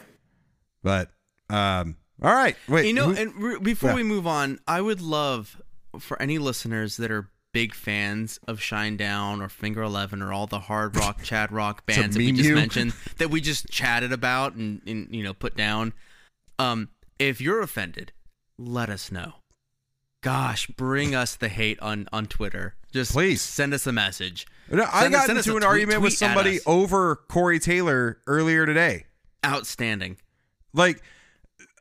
But um, all right, wait, you know, who- and re- before Yeah. we move on, I would love for any listeners that are big fans of Shinedown or Finger Eleven or all the hard rock, Chad rock bands that we just you. mentioned that we just chatted about and, and you know put down. Um, if you're offended, let us know. Gosh, bring us the hate on on Twitter. Just Please. send us a message. No, I Send got us into an tweet- argument with somebody over Corey Taylor earlier today. Outstanding. like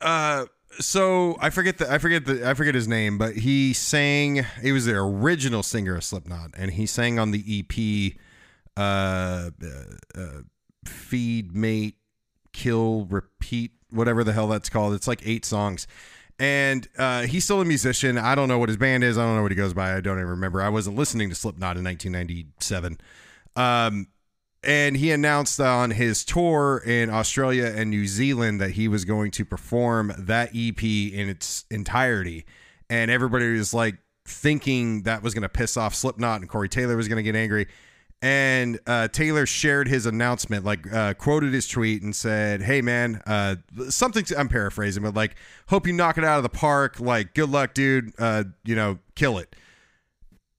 uh so I forget the I forget the I forget his name, but he sang he was the original singer of Slipknot and he sang on the EP uh, uh, uh Feed Mate Kill Repeat whatever the hell that's called. It's like eight songs. And uh, he's still a musician. I don't know what his band is. I don't know what he goes by. I don't even remember. I wasn't listening to Slipknot in 1997. Um, and he announced on his tour in Australia and New Zealand that he was going to perform that EP in its entirety. And everybody was like thinking that was going to piss off Slipknot and Corey Taylor was going to get angry. And uh, Taylor shared his announcement, like uh, quoted his tweet and said, "Hey man, uh, something." To, I'm paraphrasing, but like, hope you knock it out of the park. Like, good luck, dude. Uh, you know, kill it.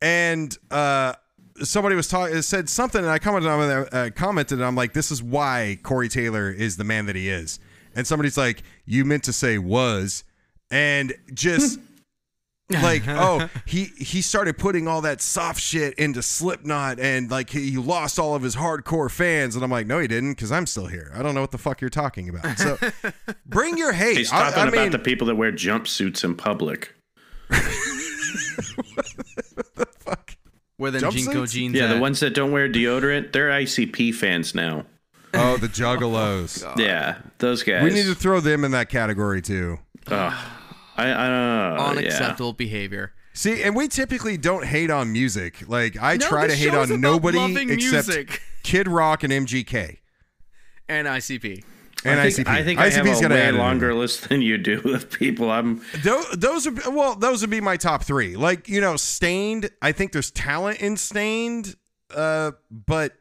And uh, somebody was talking said something and I commented on it, uh, commented and I'm like this is why Corey Taylor is the man that he is. And somebody's like you meant to say was and just like oh he he started putting all that soft shit into Slipknot and like he lost all of his hardcore fans and I'm like no he didn't because I'm still here. I don't know what the fuck you're talking about. So bring your hate. He's talking I about mean, the people that wear jumpsuits in public. what the fuck Where the Jumpsuits? JNCO jeans? Yeah, the ones that don't wear deodorant, they're ICP fans now. oh the juggalos Yeah, those guys. we need to throw them in that category too Ugh. I, I uh, yeah. unacceptable behavior. See, and we typically don't hate on music. Like I No, try to hate on nobody except music. Kid Rock and MGK and ICP. And I think, ICP. I think I have a way add it in longer list than you do of people. I'm Those, those are well, those would be my top three. Like you know, Staind. I think there's talent in Staind, uh, but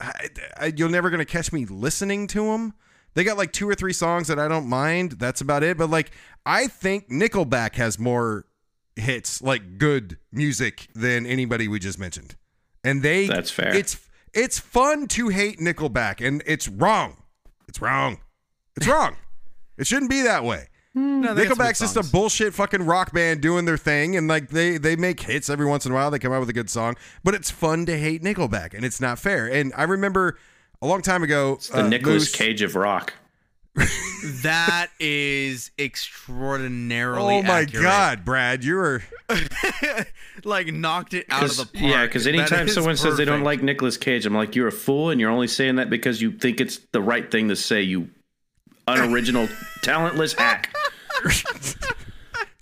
I, I, you're never gonna catch me listening to them. They got like two or three songs that I don't mind. That's about it. But like, I think Nickelback has more hits, like good music, than anybody we just mentioned. And they That's fair. It's it's fun to hate Nickelback, and it's wrong. It's wrong. It's wrong. it shouldn't be that way. No, they got some good Nickelback's just a bullshit fucking rock band doing their thing, and like they they make hits every once in a while. They come out with a good song, but it's fun to hate Nickelback, and it's not fair. And I remember a long time ago, It's the uh, Nicolas Cage of rock. That is extraordinarily. Oh my accurate. god, Brad, you were like knocked it out of the park. yeah, because anytime is someone says they don't like Nicolas Cage, I'm like, you're a fool, and you're only saying that because you think it's the right thing to say. You unoriginal, talentless hack.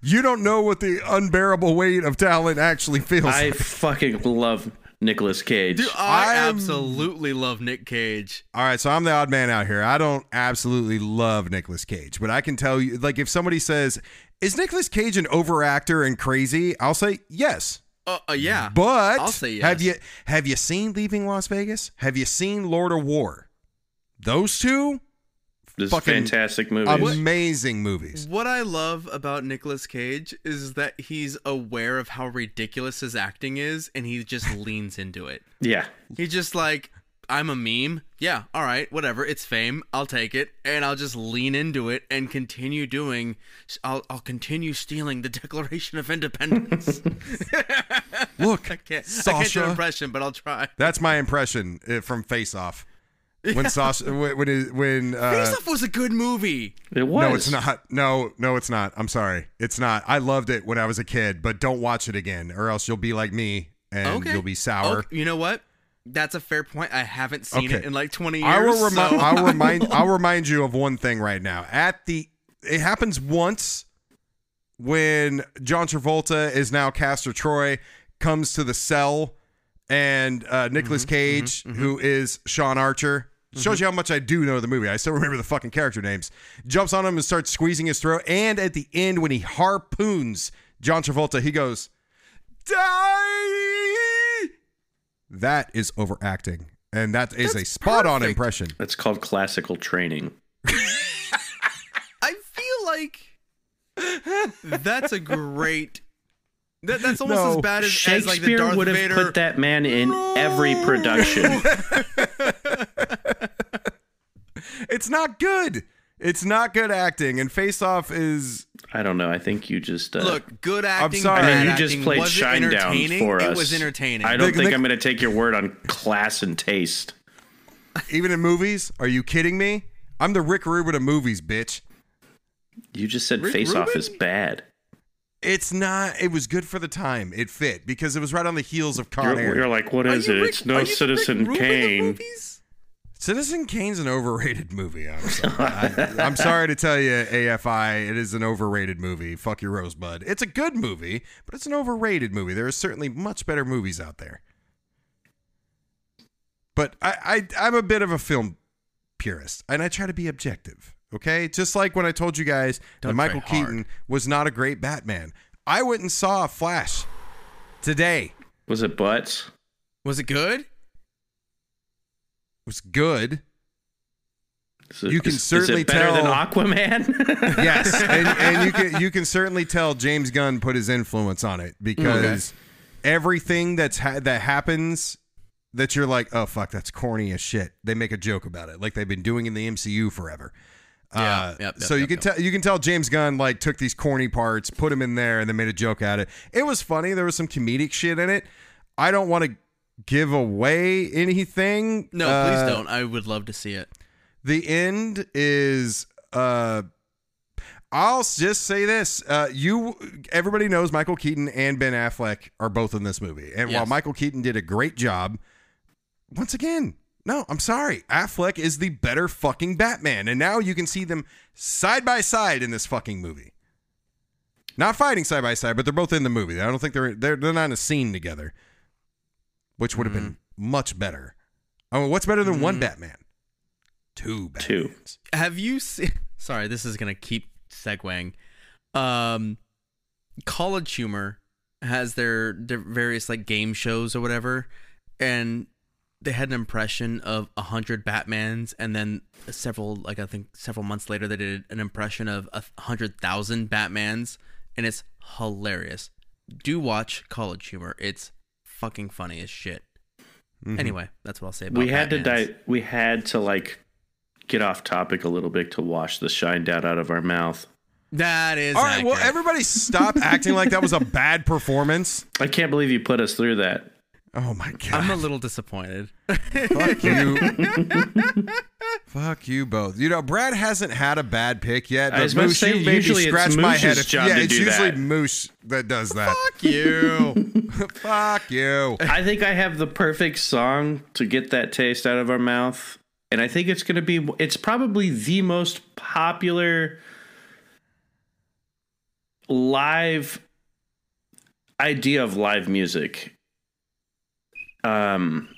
you don't know what the unbearable weight of talent actually feels. I like. fucking love Nicolas Cage. Dude, I I'm- absolutely love Nick Cage. All right, so I'm the odd man out here. I don't absolutely love Nicolas Cage, but I can tell you, like, if somebody says, "Is Nicolas Cage an overactor and crazy?" I'll say yes. Uh, uh, yeah, But I'll say yes. have you have you seen Leaving Las Vegas? Have you seen Lord of War? Those two This is fucking fantastic movies. amazing movies. What I love about Nicolas Cage is that he's aware of how ridiculous his acting is, and he just leans into it. yeah, He's just like, I'm a meme. Yeah, all right, whatever. It's fame. I'll take it, and I'll just lean into it and continue doing. I'll I'll continue stealing the Declaration of Independence. Look, I can't. I can't do an Sasha. impression, but I'll try. That's my impression uh, from Face Off. When Sasha, when when, it- when uh, Face Off was a good movie. it was. No, it's not. No, no, it's not. I'm sorry. It's not. I loved it when I was a kid, but don't watch it again, or else you'll be like me and Okay. you'll be sour. Okay, you know what? That's a fair point. I haven't seen it in like 20 years. I will remind. so I'll remind. I'll remind you of one thing right now. At the, it happens once when John Travolta is now Castor Troy comes to the cell, and uh, Nicolas Mm-hmm, Cage, who is Sean Archer. Shows mm-hmm. you how much I do know the movie. I still remember the fucking character names. Jumps on him and starts squeezing his throat. And at the end, when he harpoons John Travolta, he goes, "Die." That is overacting, and that is a That's spot-on impression. That's called classical training. I feel like that's a great. That, that's almost No. as bad as, as like the Shakespeare would have Vader. put that man in every production. It's not good. It's not good acting, and Face Off is I don't know. I think you just uh, Look, good acting. sorry. I bad mean, you just acting. played was it Shinedown for us. It was entertaining. I don't Nick- think Nick- I'm going to take your word on class and taste. even in movies. Are you kidding me? I'm the Rick Rubin of movies, bitch. You just said Rick Face Off is bad. It's not. It was good for the time. It fit because it was right on the heels of Con You're, Air. you're like, what is it? Rick- it's no you the Rick Citizen Kane. Citizen Kane's an overrated movie. I'm sorry. I, I'm sorry to tell you, AFI, it is an overrated movie. Fuck your Rosebud. It's a good movie, but it's an overrated movie. There are certainly much better movies out there. But I, I, I'm a bit of a film purist, and I try to be objective. Okay, just like when I told you guys that Don't Michael try hard. Keaton was not a great Batman. I went and saw Flash today. Was it Butts? Was it good? It was good. Is it- You can is- certainly is it better than tell- Aquaman. yes, and, and you can you can certainly tell James Gunn put his influence on it because everything that's ha- that happens that you're like, oh fuck, that's corny as shit. They make a joke about it, like they've been doing in the MCU forever. Yeah, Uh, yep, yep, so you yep, can tell you can tell James Gunn like took these corny parts, put them in there, and then made a joke at it. It was funny. There was some comedic shit in it. I don't want to give away anything. No, Uh, please don't. I would love to see it. the end is uh I'll just say this. Uh you everybody knows Michael Keaton and Ben Affleck are both in this movie. And while Michael Keaton did a great job, once again, no, I'm sorry. Affleck is the better fucking Batman. And now you can see them side by side in this fucking movie. Not fighting side by side, but they're both in the movie. I don't think they're they're, they're not in a scene together. Which would have been much better. I mean, what's better than one Batman? Two Batmans. Two. Have you seen? Sorry, this is gonna keep segueing. Um, College Humor has their, their various like game shows or whatever, and they had an impression of a hundred Batmans, and then several like I think several months later they did an impression of a hundred thousand Batmans, and it's hilarious. Do watch College Humor. It's fucking funny as shit. Mm-hmm. Anyway, that's what I'll say about we had to Batmans. di- we had to like get off topic a little bit to wash the shine down out of our mouth. That is All right, well, everybody stop acting like that was a bad performance. I can't believe you put us through that. Oh my god. I'm a little disappointed. Fuck you. Fuck you both. You know, Brad hasn't had a bad pick yet, I but was Moose, say, you made me usually it's scratch my head. Moose's If, job yeah, to it's do usually that. Moose that does that. Fuck you. Fuck you. I think I have the perfect song to get that taste out of our mouth. And I think it's going to be, it's probably the most popular live idea of live music. Um,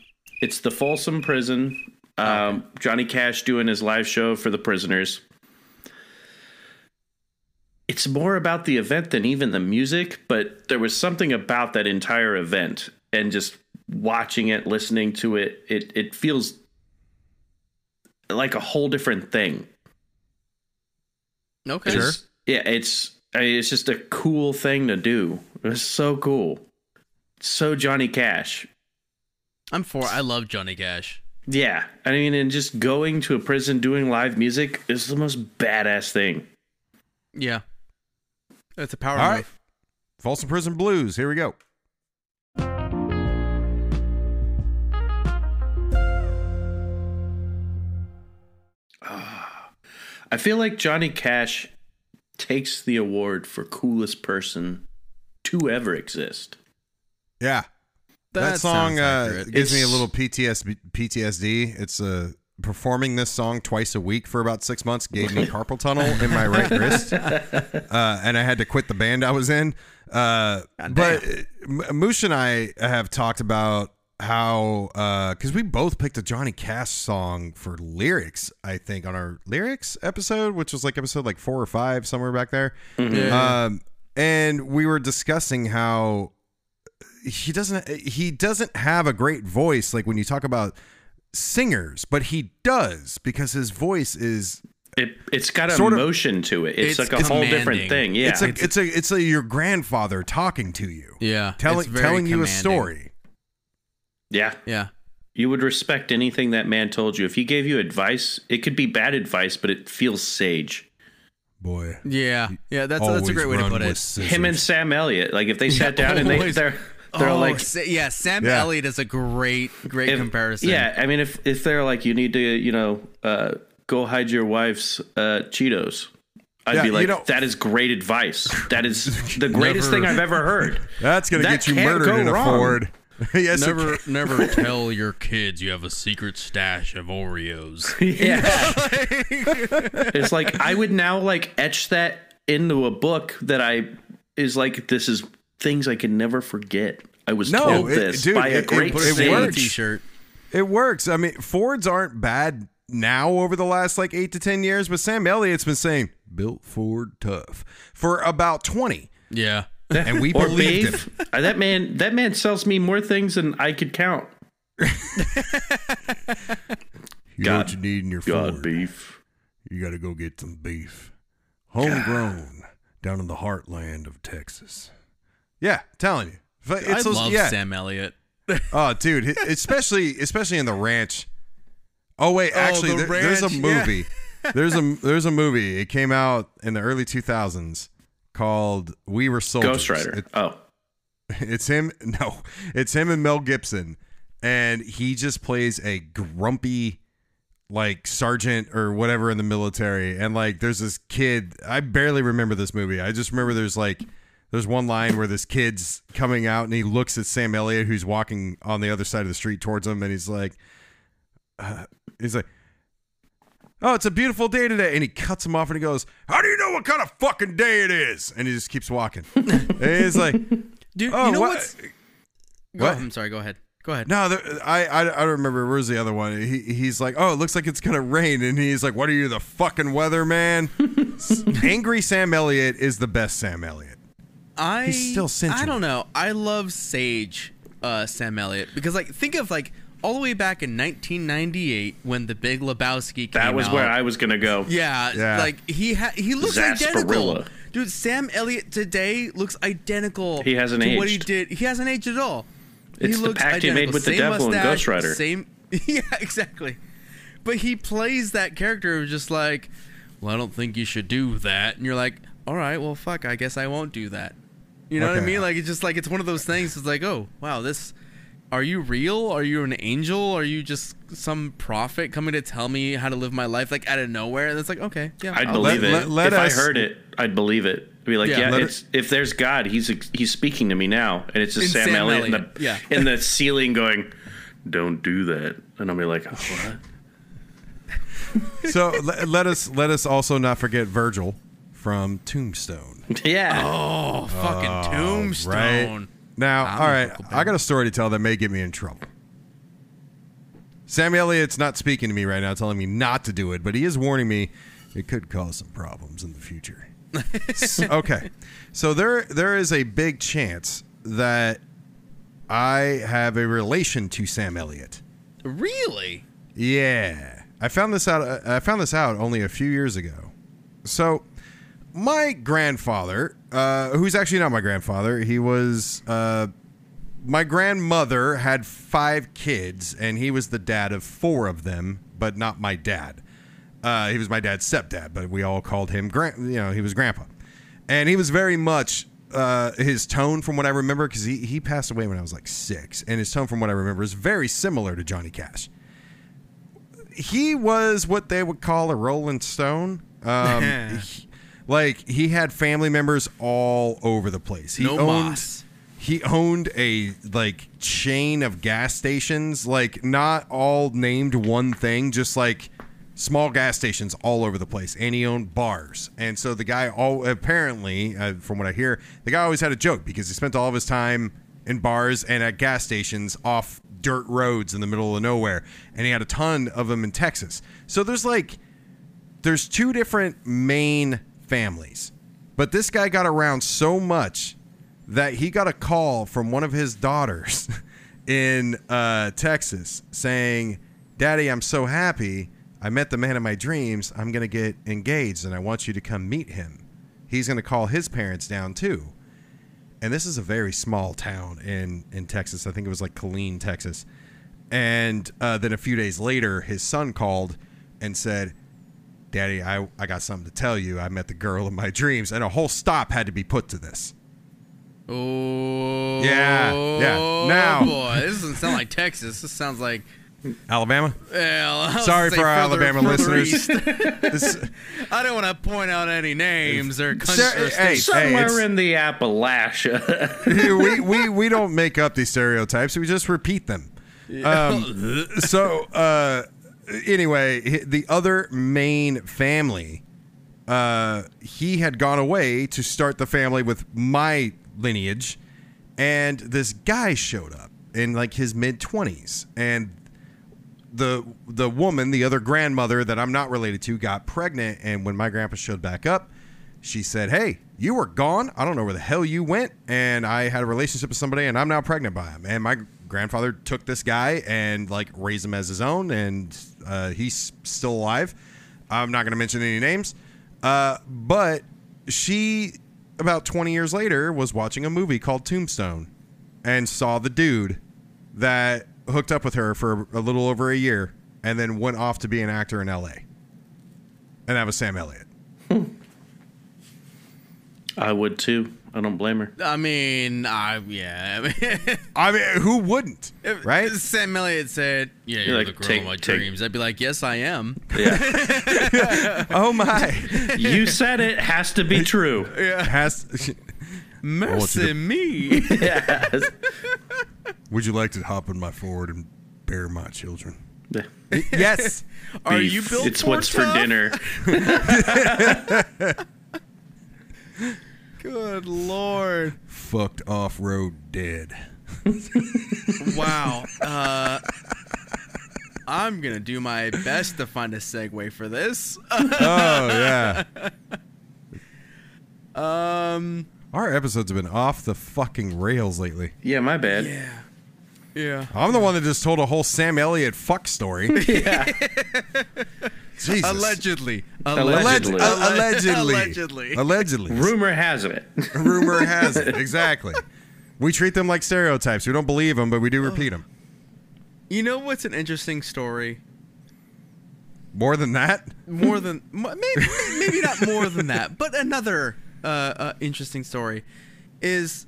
it's the Folsom Prison. Um, Johnny Cash doing his live show for the prisoners. It's more about the event than even the music, but there was something about that entire event and just watching it, listening to it, it it feels like a whole different thing. Okay. It's- Yeah, it's I mean, it's just a cool thing to do. It's so cool. So Johnny Cash. I'm for. I love Johnny Cash. Yeah, I mean, and just going to a prison doing live music is the most badass thing. Yeah. It's a power All move. right. Folsom Prison Blues. Here we go. Ah, I feel like Johnny Cash takes the award for coolest person to ever exist. Yeah. That, That song uh, accurate. gives me a little PTS, PTSD. It's uh, performing this song twice a week for about six months gave me carpal tunnel in my right wrist, uh, and I had to quit the band I was in. Uh, but uh, Moosh and I have talked about how because we both picked a Johnny Cash song for lyrics. I think on our lyrics episode, which was like episode like four or five somewhere back there. Yeah. Um, and we were discussing how he doesn't he doesn't have a great voice like when you talk about singers, but he does because his voice is It it's got Sort of- emotion to it. It's, It's like a whole commanding. different thing. Yeah. it's a it's a it's a your grandfather talking to you, yeah. telling it's very telling you a story. yeah. Yeah. You would respect anything that man told you. If he gave you advice, it could be bad advice, but it feels sage. Boy, Yeah. Yeah. That's that's a great way to put it. Him and Sam Elliott, like if they sat down and they they're they're oh, like Sa- yeah. Sam Yeah. Elliott is a great, great if- comparison. Yeah, I mean if if they're like you need to, you know, uh, go hide your wife's uh, Cheetos. I'd Yeah, be you like, know- that is great advice. That is the greatest Never- thing I've ever heard. That's gonna That get you murdered in a wrong. Ford. yes, Never, never tell your kids you have a secret stash of Oreos. Yeah. it's like I would now like etch that into a book that I is like this is things I can never forget. I was No, told it- this dude, by a it- it- great it sage. works. T-shirt. It works. I mean, Fords aren't bad now over the last like eight to ten years, but Sam Elliott's been saying built Ford tough for about twenty, Yeah. and we Or believed beef. him. Uh, that man that man sells me more things than I could count. You know God- what you need in your God Ford. beef. You got to go get some beef, homegrown down in the heartland of Texas. Yeah, telling you. But I those- love yeah. Sam Elliott. Oh, dude, especially especially in the ranch. Oh wait, oh, actually, the there- there's a ranch, yeah. movie. there's a there's a movie. It came out in the early 2000s called We Were Soldiers. Ghost Rider. It- oh. it's him. No, it's him and Mel Gibson, and he just plays a grumpy, like sergeant or whatever in the military. And like, there's this kid. I barely remember this movie. I just remember there's like, there's one line where this kid's coming out and he looks at Sam Elliott who's walking on the other side of the street towards him, and he's like, uh, he's like. Oh, it's a beautiful day today. And he cuts him off and he goes, How do you know what kind of fucking day it is? And he just keeps walking. and he's like, Dude, Oh, you know what- what's? Go, What? I'm sorry. Go ahead. Go ahead. No, there, I, I I don't remember. Where's the other one? He, he's like, oh, it looks like it's gonna rain, and he's like, what are you, the fucking weatherman? S- Angry Sam Elliott is the best Sam Elliott. I He's still cinching I don't know. I love Sage uh, Sam Elliott because like think of like all the way back in 1998 when The Big Lebowski came out. That was out. where I was gonna go. Yeah, Yeah. like he ha- he looks Sarsaparilla. identical. Dude, Sam Elliott today looks identical. He hasn't to what he aged. did. He hasn't aged at all. It's he the looks pact he made identical. with the Same devil in mustache, Ghost Rider. Same. Yeah, exactly. But he plays that character of just like, well, I don't think you should do that, and you're like, all right, well, fuck, I guess I won't do that. You know what I mean? Like it's just like it's one of those things. It's like, oh wow, this. Are you real? Are you an angel? Are you just some prophet coming to tell me how to live my life, like out of nowhere? And it's like, okay, yeah, I'd I'll- believe let- it. let- let if us- I heard it, I'd believe it. I'd be like, Yeah, yeah, let it's if there's God, he's he's speaking to me now, and it's just In Sam, Sam Elliott, in the yeah. in the ceiling going, "Don't do that," and I'll be like, oh, "What?" So let, let us let us also not forget Virgil from Tombstone. yeah, Oh, fucking oh, tombstone. Right now, I'm all a right, Huckleberry. I got a story to tell that may get me in trouble. Sam Elliott's not speaking to me right now, telling me not to do it, but he is warning me it could cause some problems in the future. S- okay, so there there is a big chance that I have a relation to Sam Elliott. Really? Yeah, I found this out. Uh, I found this out only a few years ago. So, my grandfather, uh, who's actually not my grandfather, he was. Uh, my grandmother had five kids, and he was the dad of four of them, but not my dad. Uh, he was my dad's stepdad, but we all called him grand. You know, he was grandpa, and he was very much uh, his tone, from what I remember, because he he passed away when I was like six, and his tone, from what I remember, is very similar to Johnny Cash. He was what they would call a Rolling Stone. Um, he- like he had family members all over the place. He No owned mas. he owned a like chain of gas stations, like not all named one thing, just like small gas stations all over the place. And he owned bars. And so the guy all apparently, uh, from what I hear, the guy always had a joke because he spent all of his time in bars and at gas stations off dirt roads in the middle of nowhere. And he had a ton of them in Texas. So there's like there's two different main families. But this guy got around so much that he got a call from one of his daughters in uh, Texas saying, Daddy, I'm so happy. I met the man of my dreams. I'm going to get engaged and I want you to come meet him. He's going to call his parents down too. And this is a very small town in, in Texas. I think it was like Killeen, Texas. And uh, then a few days later, his son called and said, Daddy, I, I got something to tell you. I met the girl of my dreams. And a whole stop had to be put to this. Oh. Yeah, yeah. Now- boy, this doesn't sound like Texas. This sounds like. Alabama? Well, Sorry for our further- Alabama further listeners. This- I don't want to point out any names or countries. Sure, or hey, states. somewhere it's- in the Appalachia. we, we, we don't make up these stereotypes. We just repeat them. Um, so, uh, anyway, the other main family, uh, he had gone away to start the family with my lineage. And this guy showed up in like his mid 20s. And the the woman, the other grandmother that I'm not related to, got pregnant, and when my grandpa showed back up, she said, "Hey, you were gone. I don't know where the hell you went, and I had a relationship with somebody, and I'm now pregnant by him." And my grandfather took this guy and like raised him as his own, and uh, he's still alive. I'm not going to mention any names, uh, but she about 20 years later was watching a movie called Tombstone, and saw the dude that hooked up with her for a little over a year and then went off to be an actor in LA. And that was Sam Elliott. I would too. I don't blame her. I mean, I yeah. I mean, who wouldn't? if Right? Sam Elliott said, "Yeah, you're like, the girl take- of my take- dreams," I'd be like, "Yes, I am." Yeah, Oh my. you said it has to be true. Yeah. Has Mercy me. Yes. Would you like to hop in my Ford and bear my children? Yeah. yes. Are Beef. you built It's for what's tough? for dinner. Good lord. Fucked off road dead. Wow. Uh, I'm gonna do my best to find a segue for this. Oh yeah. Um. Our episodes have been off the fucking rails lately. Yeah, my bad. Yeah. Yeah. I'm the one that just told a whole Sam Elliott fuck story. Yeah. Jesus. Allegedly. Allegedly. Alleg- allegedly. Allegedly. Allegedly. Rumor has it. Rumor has it. Exactly. We treat them like stereotypes. We don't believe them, but we do repeat them. You know what's an interesting story? More than that? More than maybe maybe not more than that, but another uh, uh, interesting story is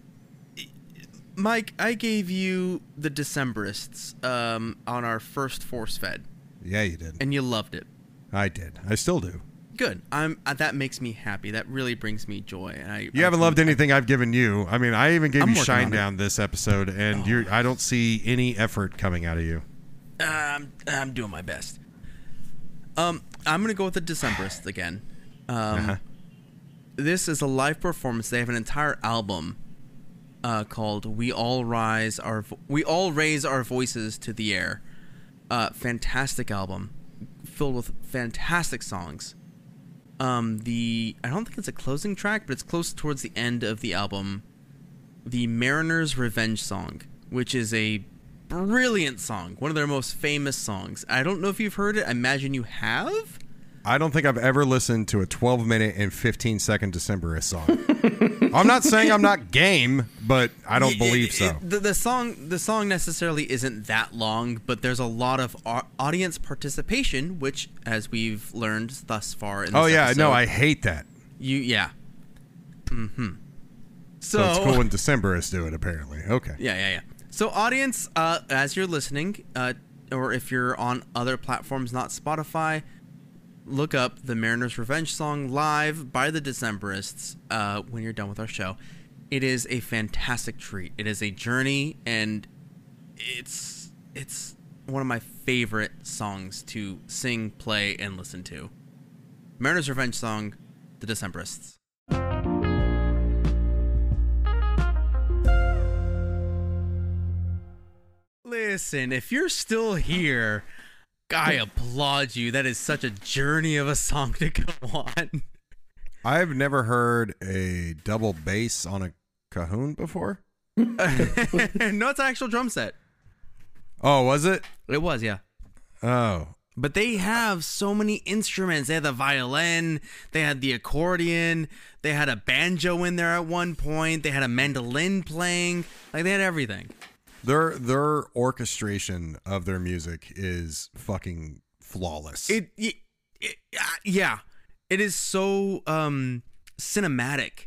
Mike. I gave you the Decemberists um, on our first force fed, Yeah, you did. and you loved it. I did. I still do. Good. I'm. Uh, that makes me happy. That really brings me joy. And I. You haven't loved anything I've given you. I mean, I even gave I'm you Shine. Down this episode, and you're. I don't see any effort coming out of you. I'm. I'm doing my best. Um, I'm gonna go with the Decemberists again. Um, Uh-huh. this is a live performance. They have an entire album uh, called "We All Rise Our Vo- We All Raise Our Voices to the Air." Uh, fantastic album, filled with fantastic songs. Um, the I don't think it's a closing track, but it's close towards the end of the album. The Mariner's Revenge song, which is a brilliant song, one of their most famous songs. I don't know if you've heard it. I imagine you have. I don't think I've ever listened to a 12 minute and 15 second Decemberist song. I'm not saying I'm not game, but I don't It- believe so. it- the, the song, the song necessarily isn't that long, but there's a lot of audience participation, which, as we've learned thus far, in this oh yeah, episode, no, I hate that. you yeah. Mm-hmm. So, So it's cool when Decemberists do it. Apparently, okay. Yeah, yeah, yeah. So, audience, uh, as you're listening, uh, or if you're on other platforms, not Spotify, look up the Mariner's Revenge song live by the Decemberists uh, when you're done with our show. It is a fantastic treat. It is a journey, and it's it's one of my favorite songs to sing, play, and listen to. Mariner's Revenge song, the Decemberists. Listen, if you're still here, I applaud you. That is such a journey of a song to go on. I've never heard a double bass on a cajon before. no, it's an actual drum set. Oh, was it? It was, yeah. Oh, But they have so many instruments. They had the violin, they had the accordion, they had a banjo in there at one point, they had a mandolin playing. Like they had everything. Their their orchestration of their music is fucking flawless. It, it, it uh, yeah. It is so um cinematic.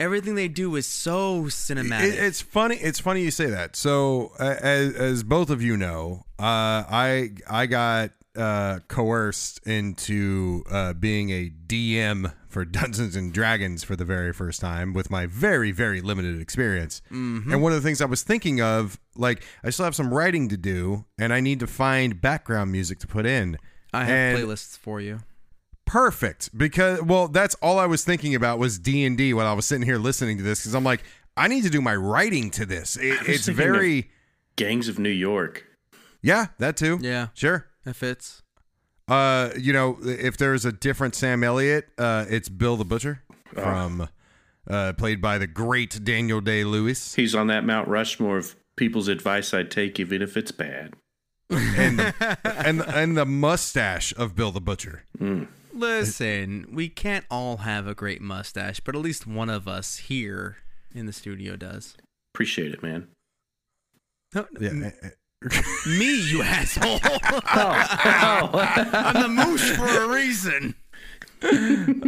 Everything they do is so cinematic. It- it's funny. It's funny you say that. So, uh, as, as both of you know, uh, I I got uh, coerced into uh, being a DM for Dungeons and Dragons for the very first time with my very very limited experience. Mm-hmm. And one of the things I was thinking of, like, I still have some writing to do, and I need to find background music to put in. I have And- playlists for you. perfect because well that's all i was thinking about was d&d when i was sitting here listening to this because i'm like i need to do my writing to this It- it's thinking of- very Gangs of New York. yeah that too Yeah. sure It fits. Uh you know if there's a different sam elliott uh it's bill the butcher from uh played by the great daniel day lewis He's on that Mount Rushmore of people's advice I'd take even if it's bad. and and and the mustache of bill the butcher Listen, we can't all have a great mustache, but at least one of us here in the studio does. Appreciate it, man. No, yeah m- eh, eh, me, you asshole. I'm the moosh for a reason.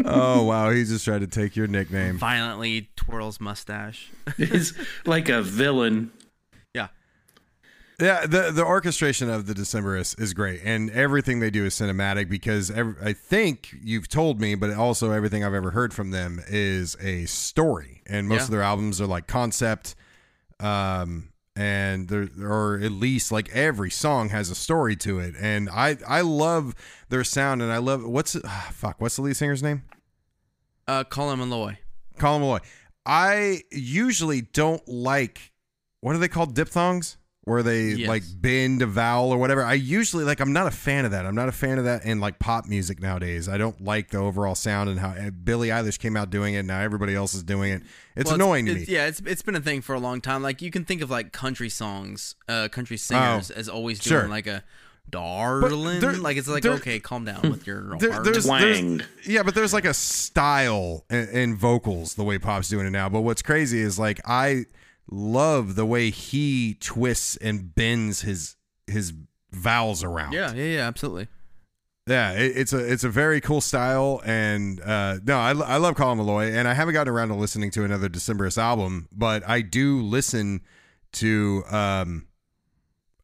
oh wow he just tried to take your nickname Violently twirls mustache. He's like a villain. Yeah. Yeah, the the orchestration of the Decemberists is great, and everything they do is cinematic because ev I think you've told me, but also everything I've ever heard from them is a story, and most Yeah. of their albums are like concept, um, and there or at least like every song has a story to it, and I I love their sound, and I love what's ah, fuck what's the lead singer's name? Uh, Colin Meloy. Colin Meloy. I usually don't like what are they called diphthongs where they Yes. like bend a vowel or whatever. I usually like I'm not a fan of that. I'm not a fan of that in like pop music nowadays. I don't like the overall sound and how uh, Billie Eilish came out doing it. Now everybody else is doing it. It's Well, annoying to it's- me. Yeah, it's it's been a thing for a long time. Like you can think of like country songs, uh, country singers as always doing Oh, sure. like a darling. there- like it's like there- okay, calm down with your There- there's, Twanged. there's- yeah, but there's like a style in, in vocals the way pop's doing it now. But what's crazy is like I love the way he twists and bends his his vowels around. yeah, yeah, yeah, absolutely. Yeah, it, it's a it's a very cool style, and uh, no, I, I love Colin Meloy, and I haven't gotten around to listening to another Decemberist album, but I do listen to um,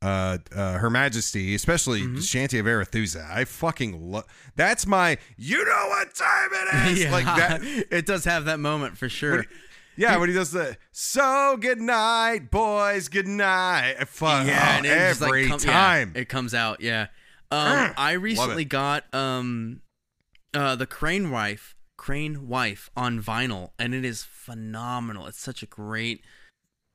uh, uh, Her Majesty, especially Mm-hmm. Shanty of Arethusa. I fucking love. That's my. You know what time it is. Like that. it does have that moment for sure. Yeah, when he does the so good night, boys, good night. Fuck, yeah, oh, just, like, every come- yeah, time. it comes out. Yeah. Um, I recently got um, uh, the Crane Wife, Crane Wife on vinyl, and it is phenomenal. It's such a great.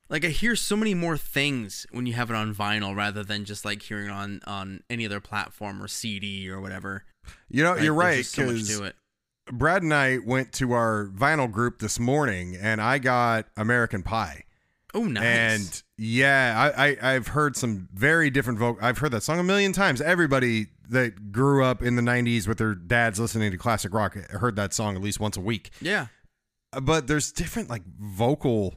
Like I hear so many more things when you have it on vinyl rather than just like hearing it on on any other platform or CD or whatever. you know, Like, you're right so much because to it. Brad and I went to our vinyl group this morning, and I got American Pie. Oh, nice. And yeah, I, I I've heard some very different vocal. I've heard that song a million times. Everybody that grew up in the '90s with their dads listening to classic rock heard that song at least once a week. yeah, But there's different like vocal,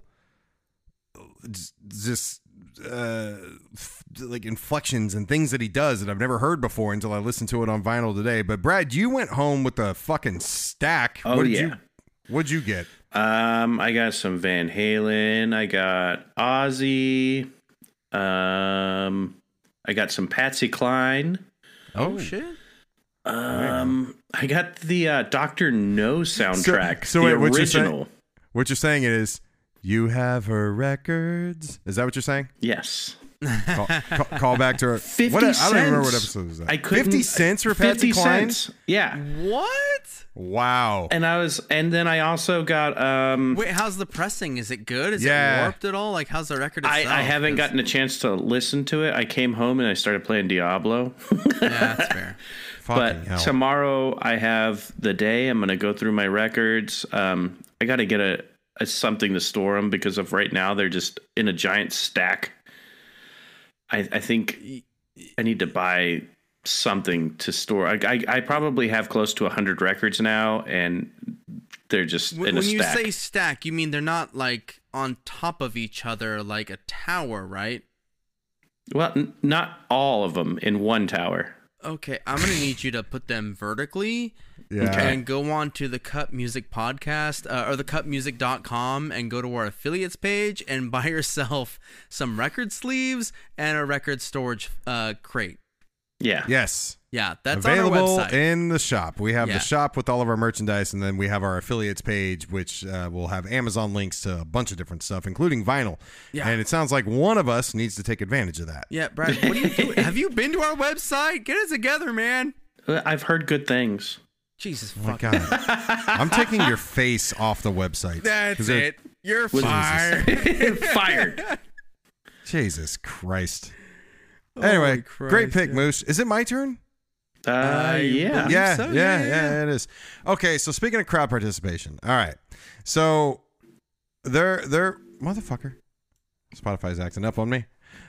uh, just, just uh, f- like inflections and things that he does that I've never heard before until I listened to it on vinyl today. But Brad, you went home with a fucking stack. Oh, what did yeah. you What'd you get? Um, I got some Van Halen. I got Ozzy. Um, I got some Patsy Cline. Oh, shit. Um, I got the uh, Doctor No soundtrack. so the wait, what you're saying- What you're saying is you have her records. Is that what you're saying? Yes. Call, call, call back to her. 50 what, I don't even remember what episode was that. I couldn't. 50 cents for Patsy 50 Cline? cents. Yeah. What? Wow. And I was, and then I also got. Um, Wait, how's the pressing? Is it good? Is Yeah. it warped at all? Like, how's the record I, itself? I haven't gotten a chance to listen to it. I came home and I started playing Diablo. Yeah, that's fair. But hell. tomorrow I have the day. I'm gonna go through my records. Um, I got to get a, a something to store them because of right now they're just in a giant stack. I, I think I need to buy something to store. I, I, I probably have close to hundred records now, and they're just When, in a when you say stack, you mean they're not like on top of each other like a tower, right? well, n- not all of them in one tower. Okay, I'm gonna need you to put them vertically yeah. and go on to the Cut Music podcast uh, or the cutmusic.com and go to our affiliates page and buy yourself some record sleeves and a record storage uh, crate. Yeah. Yes. Yeah, that's on our Available website. in the shop. We have Yeah. the shop with all of our merchandise, and then we have our affiliates page, which uh, will have Amazon links to a bunch of different stuff, including vinyl. Yeah. And it sounds like one of us needs to take advantage of that. yeah, Brad, what are you doing? Have you been to our website? Get it together, man. I've heard good things. Jesus Oh my fucking God. I'm taking your face off the website. That's 'Cause they're- it. You're fired. Fired. Jesus Christ. Anyway, Christ, great pick, yeah. Moose. Is it my turn? Uh, yeah. yeah, so, yeah, yeah, yeah, yeah. it is. Okay, so speaking of crowd participation, all right. So they're they're motherfucker. Spotify's acting up on me.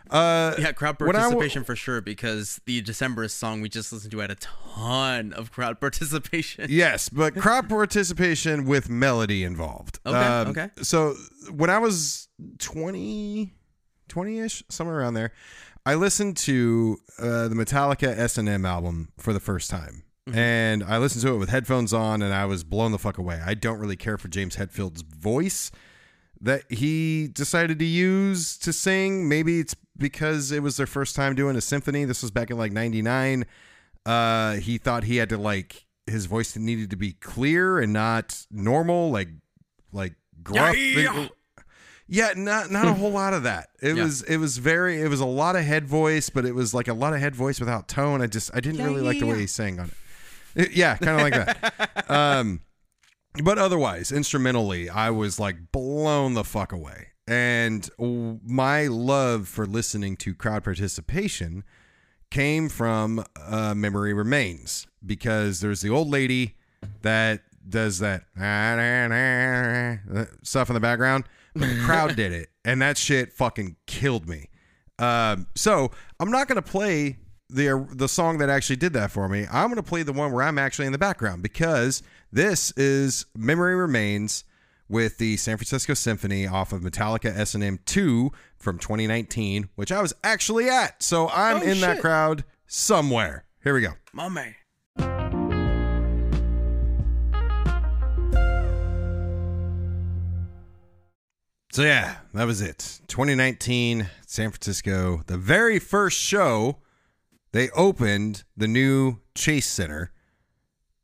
Uh Yeah, crowd I w- participation for sure because the Decemberist song we just listened to had a ton of crowd participation. yes, but crowd participation with melody involved. Um, Okay, okay. So when I was 20 20ish, somewhere around there, I listened to uh, the Metallica S&M album for the first time. Mm-hmm. And I listened to it with headphones on and I was blown the fuck away. I don't really care for James Hetfield's voice that he decided to use to sing. Maybe it's because it was their first time doing a symphony. This was back in like 99. Uh he thought he had to like his voice needed to be clear and not normal like like gruff. Yeah. Yeah, not not a whole lot of that. It Yeah. was it was very it was a lot of head voice, but it was like a lot of head voice without tone. I just I didn't Yeah, really like the way he sang on it. It- yeah, kind of like that. Um, but otherwise, instrumentally, I was like blown the fuck away. And my love for listening to crowd participation came from uh, Memory Remains because there's the old lady that does that stuff in the background, but the crowd did it, and that shit fucking killed me. Um, so I'm not gonna play the the song that actually did that for me. I'm gonna play the one where I'm actually in the background because this is Memory Remains with the San Francisco Symphony off of Metallica S&M 2 from 2019, which I was actually at. So I'm oh, in shit. that crowd somewhere. Here we go. My. So yeah, that was it. 2019 San Francisco, the very first show they opened the new Chase Center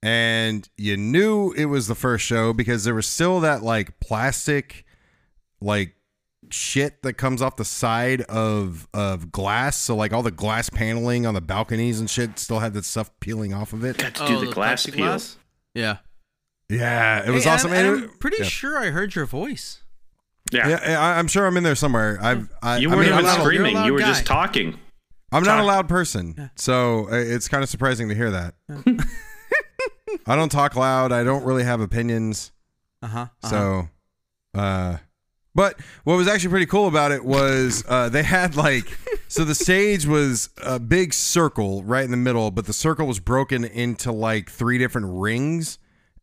and you knew it was the first show because there was still that like plastic, like shit that comes off the side of of glass. So like all the glass paneling on the balconies and shit still had that stuff peeling off of it. Got to do the glass peel. plexiglass? Yeah. Yeah, it was Hey, awesome. and I'm, And I'm pretty yeah. sure I heard your voice. Yeah. Yeah, I, I'm sure I'm in there somewhere. i've I, you weren't I mean, even not, screaming. you're a You were loud just talking. I'm not a loud person, so uh, it's kind of surprising to hear that. I don't talk loud. I don't really have opinions. Uh-huh. So, uh, but what was actually pretty cool about it was uh, they had like, so the stage was a big circle right in the middle, but the circle was broken into like three different rings,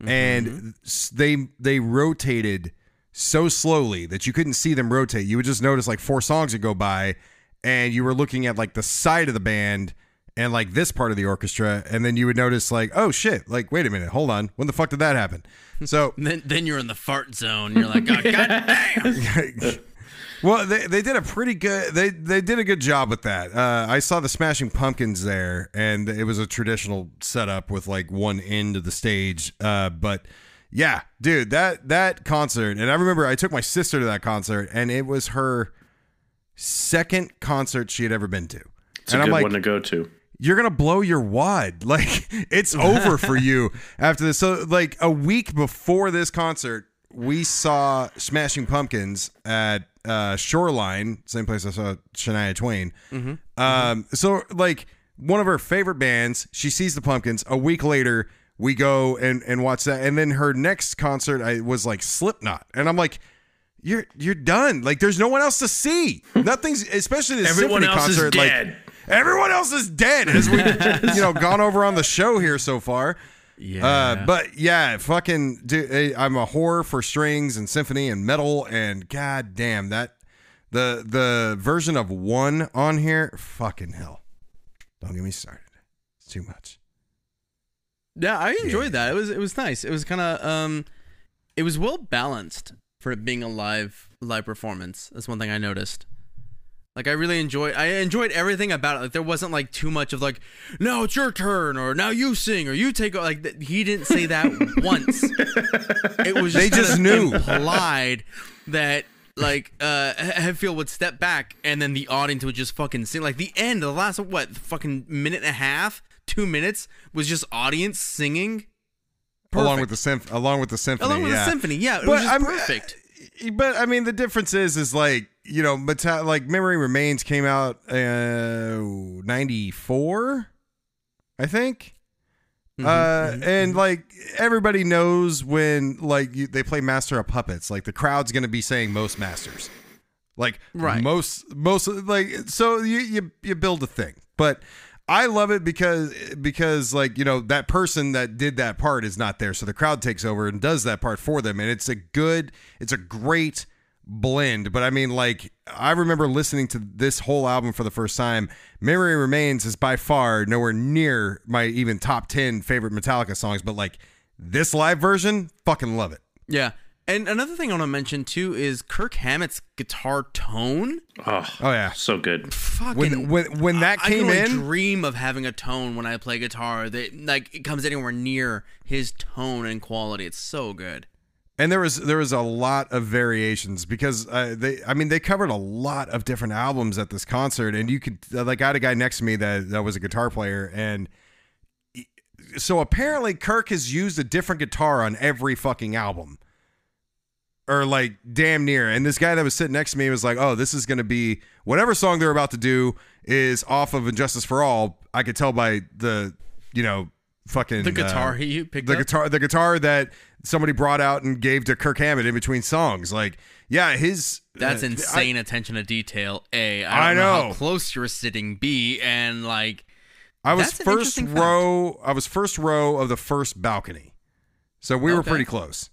and they they rotated so slowly that you couldn't see them rotate. You would just notice like four songs would go by, and you were looking at like the side of the band. And like this part of the orchestra, and then you would notice, like, oh shit, like, wait a minute, hold on, when the fuck did that happen? So then then you're in the fart zone. You're like, oh, god damn. well, they, they did a pretty good they they did a good job with that. Uh, I saw the Smashing Pumpkins there, and it was a traditional setup with like one end of the stage. Uh, but yeah, dude, that that concert, and I remember I took my sister to that concert, and it was her second concert she had ever been to. It's and a I'm like, one to go to. You're gonna blow your wad. Like it's over for you after this. So like a week before this concert, we saw Smashing Pumpkins at uh, Shoreline, same place I saw Shania Twain. Um, so like one of her favorite bands, she sees the Pumpkins. A week later, we go and and watch that, and then her next concert I was like Slipknot, and I'm like. You're you're done. Like there's no one else to see. Nothing's especially this Everyone symphony else is concert. like, dead. Everyone else is dead as we, you know, gone over on the show here so far. Yeah. Uh, but yeah, fucking, dude, eh, I'm a whore for strings and symphony and metal, and god damn that, the the version of one on here, fucking hell, don't get me started. It's too much. Yeah, I enjoyed that. It was it was nice. It was kind of um, it was well balanced for it being a live live performance. That's one thing I noticed. Like I really enjoyed I enjoyed everything about it. Like there wasn't like too much of like now it's your turn or now you sing or you take like th- he didn't say that once. It was They just, just knew. implied that like uh Hetfield would step back and then the audience would just fucking sing like the end the last what fucking minute and a half 2 minutes was just audience singing Along with the symph- along with the symphony, along with yeah. the symphony. Yeah, it But was just I'm- perfect. But I mean, the difference is, is like you know, Meta- like Memory Remains came out uh '94, I think. Mm-hmm, Uh, and like everybody knows when like you, they play Master of Puppets, like the crowd's gonna be saying most masters, like Right. most most like so you you you build a thing, but. I love it because because like you know that person that did that part is not there, so the crowd takes over and does that part for them, and it's a good, it's a great blend. But I mean, like I remember listening to this whole album for the first time. Memory Remains is by far nowhere near my even top ten favorite Metallica songs, but like this live version, fucking love it. Yeah. And another thing I want to mention too is Kirk Hammett's guitar tone. Oh, Oh yeah, so good. Fucking when when when that I came can only in, dream of having a tone when I play guitar that like it comes anywhere near his tone and quality. It's so good. And there was there was a lot of variations because uh, they I mean they covered a lot of different albums at this concert. And you could like I had a guy next to me that that was a guitar player and he- so apparently Kirk has used a different guitar on every fucking album. Or like damn near. And this guy that was sitting next to me was like oh this is going to be whatever song they're about to do is off of And Justice for All. I could tell by the you know fucking The guitar uh, he picked the up. guitar the guitar that somebody brought out and gave to Kirk Hammett in between songs. Like, yeah, his That's uh, insane attention to detail. A, I I don't know. know. how close you're sitting. B, and like I, I was first interesting fact. row. I was first row of the first balcony, so we were pretty close.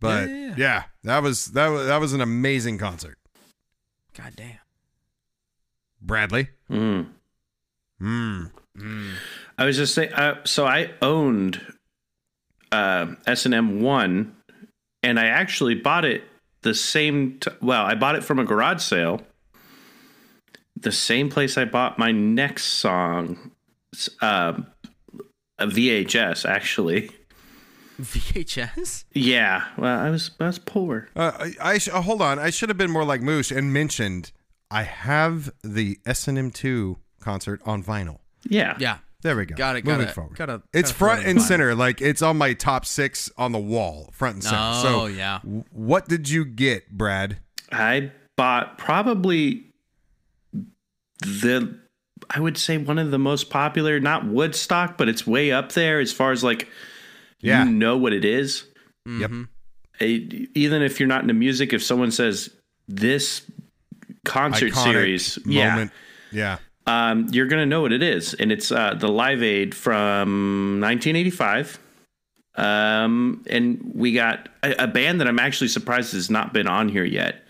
But Yeah, yeah, yeah, yeah. that was that was that was an amazing concert. God damn. Bradley, Mm. mm. I was just saying. Uh, so I owned uh, S and M one, and I actually bought it the same. T- well, I bought it from a garage sale. The same place I bought my next song, uh, a VHS actually. VHS. Yeah, well, I was I was poor. Uh, I, I sh- uh, hold on. I should have been more like Moose and mentioned I have the S and M two concert on vinyl. Yeah, Yeah. There we go. Got it. Moving Got it. forward. Got it. it's gotta throw front it and the center. Like it's on my top six on the wall, front and center. Oh so, yeah. w- what did you get, Brad? I bought probably the I would say one of the most popular, not Woodstock, but it's way up there as far as like Yeah. you know what it is. Yep. Mhm. Eh, even if you're not into music, if someone says this concert Iconic series, yeah, moment. Yeah. Um, you're gonna know what it is, and it's uh, the Live Aid from 1985. Um, and we got a, a band that I'm actually surprised has not been on here yet.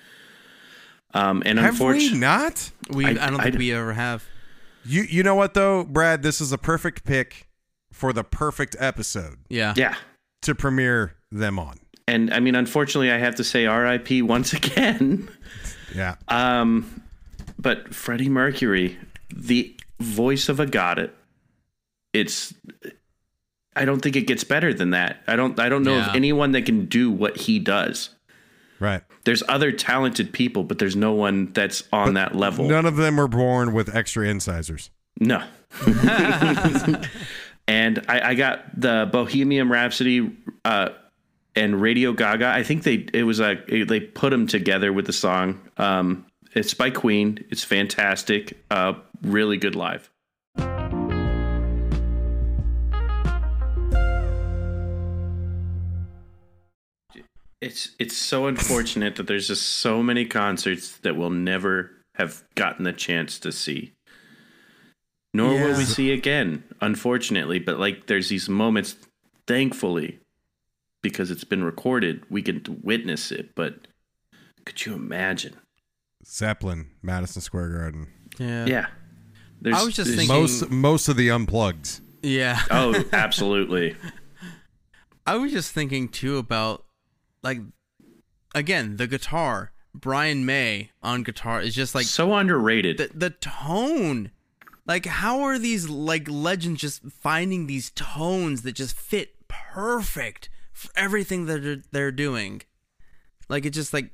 Um, and Have unfortunately, not? We. I- I, don't think I- we ever have. You you know what though, Brad? This is a perfect pick for the perfect episode Yeah. yeah. to premiere them on. And I mean, unfortunately, I have to say R.I.P. once again. Yeah. Um, but Freddie Mercury, the voice of a god, it's. I don't think it gets better than that. I don't. I don't know Yeah. of anyone that can do what he does. Right. There's other talented people, but there's no one that's on that level. None of them were born with extra incisors. No. and I, I got the Bohemian Rhapsody uh, and Radio Ga Ga. I think they it was a they put them together with the song. Um, it's by Queen. It's fantastic. Uh, really good live. It's it's so unfortunate that there's just so many concerts that we'll never have gotten the chance to see nor will we see again unfortunately but like there's these moments thankfully because it's been recorded we can witness it but could you imagine Zeppelin, Madison Square Garden. Yeah. yeah there's, I was just there's- thinking- Most most of the unplugs. Yeah. oh absolutely I was just thinking too about like again the guitar. Brian May on guitar is just like so underrated the the tone. Like how are these like legends just finding these tones that just fit perfect for everything that they're, they're doing? Like it's just like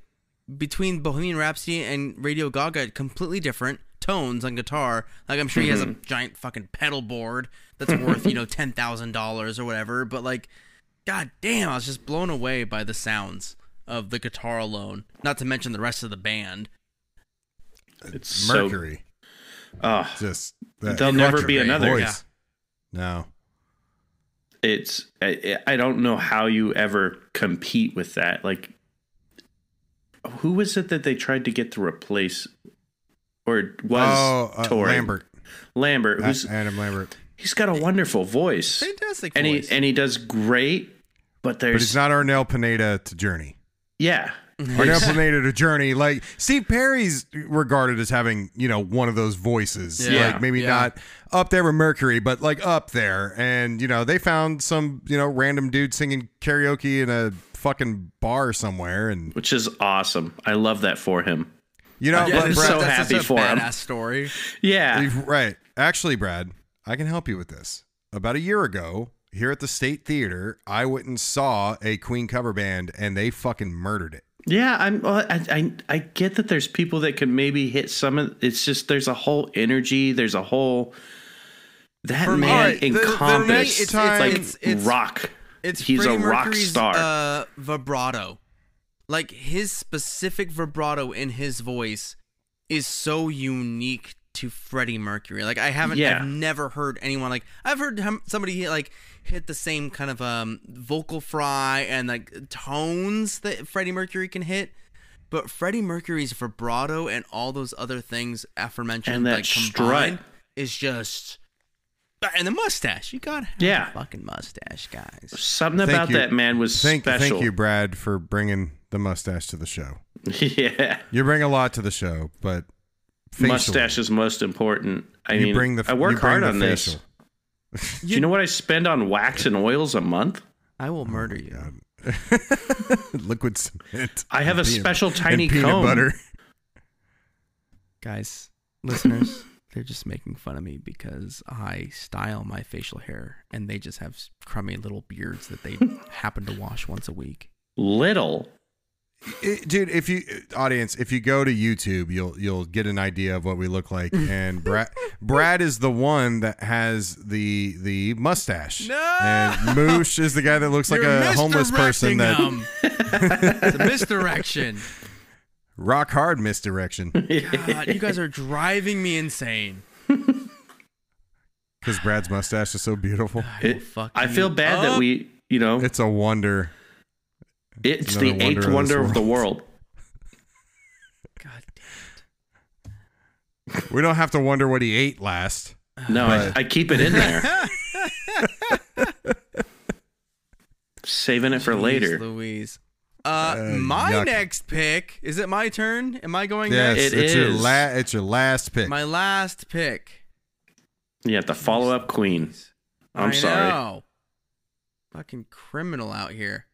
between Bohemian Rhapsody and Radio Ga Ga, completely different tones on guitar. Like I'm sure he has a mm-hmm. giant fucking pedal board that's worth you know ten thousand dollars or whatever. But like, god damn, I was just blown away by the sounds of the guitar alone. Not to mention the rest of the band. it's so Mercury. oh Just that There'll never be another. voice. No. it's I, I don't know how you ever compete with that like who was it that they tried to get to replace or was oh, uh, touring? Lambert. Lambert, A- who's Adam Lambert. he's got a wonderful voice, Fantastic and he voice. and he does great. But there's But there's he's not Arnel Pineda to Journey. yeah, Arnel Pineda to Journey. Like Steve Perry's regarded as having, you know, one of those voices. Yeah. Like maybe Yeah. not up there with Mercury, but like up there. And, you know, they found some, you know, random dude singing karaoke in a fucking bar somewhere. And, which is awesome. I love that for him. You know, Yeah, but Brad, so that's happy such a for him. badass story. Yeah, Right. Actually, Brad, I can help you with this. About a year ago, here at the State Theater, I went and saw a Queen cover band and they fucking murdered it. yeah. I'm. well, I, I I get that there's people that can maybe hit some. of It's just there's a whole energy. There's a whole that For me- man Alright, the- the encompassed next it's- like it's- it's- rock. It's He's Freddie a rock Mercury's, star. Uh, vibrato, like his specific vibrato in his voice, is so unique to Freddie Mercury. Like I haven't, Yeah. I've never heard anyone like I've heard him, somebody like hit the same kind of um vocal fry and like tones that Freddie Mercury can hit. But Freddie Mercury's vibrato and all those other things aforementioned And that like strut. combined is just and the mustache. You gotta Yeah. a fucking mustache, guys. Something Thank about you. that man was Thank, special. thank you, Brad, for bringing the mustache to the show. yeah, You bring a lot to the show, but facially, mustache is most important. I you mean, bring the I work you bring hard on this. Do you know what I spend on wax and oils a month? I will oh murder you. God. Liquid cement. I have a Peanut- special and tiny peanut comb. butter. Guys, listeners, they're just making fun of me because I style my facial hair and they just have crummy little beards that they happen to wash once a week. Little. It- dude, if you audience, if you go to YouTube, you'll you'll get an idea of what we look like. And Brad Brad is the one that has the the mustache. No! And Moosh is the guy that looks like You're a homeless person that them. it's a misdirection. rock hard misdirection. God, you guys are driving me insane. Because Brad's mustache is so beautiful. I It- I feel bad that we, you know, It's a wonder. It's another the eighth wonder of wonder this of the world. God damn We don't have to wonder what he ate last. No, I, But- I keep it in there. Saving it for Jeez later. Louise. Uh, Uh, my yuck. next pick. Is it my turn? Am I going Yes, next? It it's your is. la- it's your last pick. My last pick. Yeah, the follow up queen. I'm I sorry. know. Fucking criminal out here.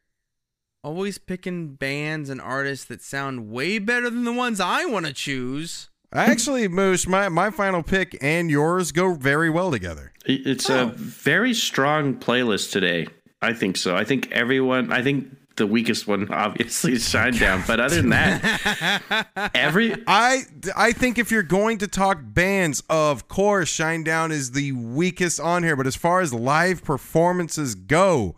Always picking bands and artists that sound way better than the ones I want to choose. Actually, Moosh, my, my final pick and yours go very well together. It's Oh. a very strong playlist today. I think so. I think everyone. I think the weakest one obviously is Shinedown, but other than that, every I I think if you're going to talk bands, of course, Shinedown is the weakest on here. But as far as live performances go,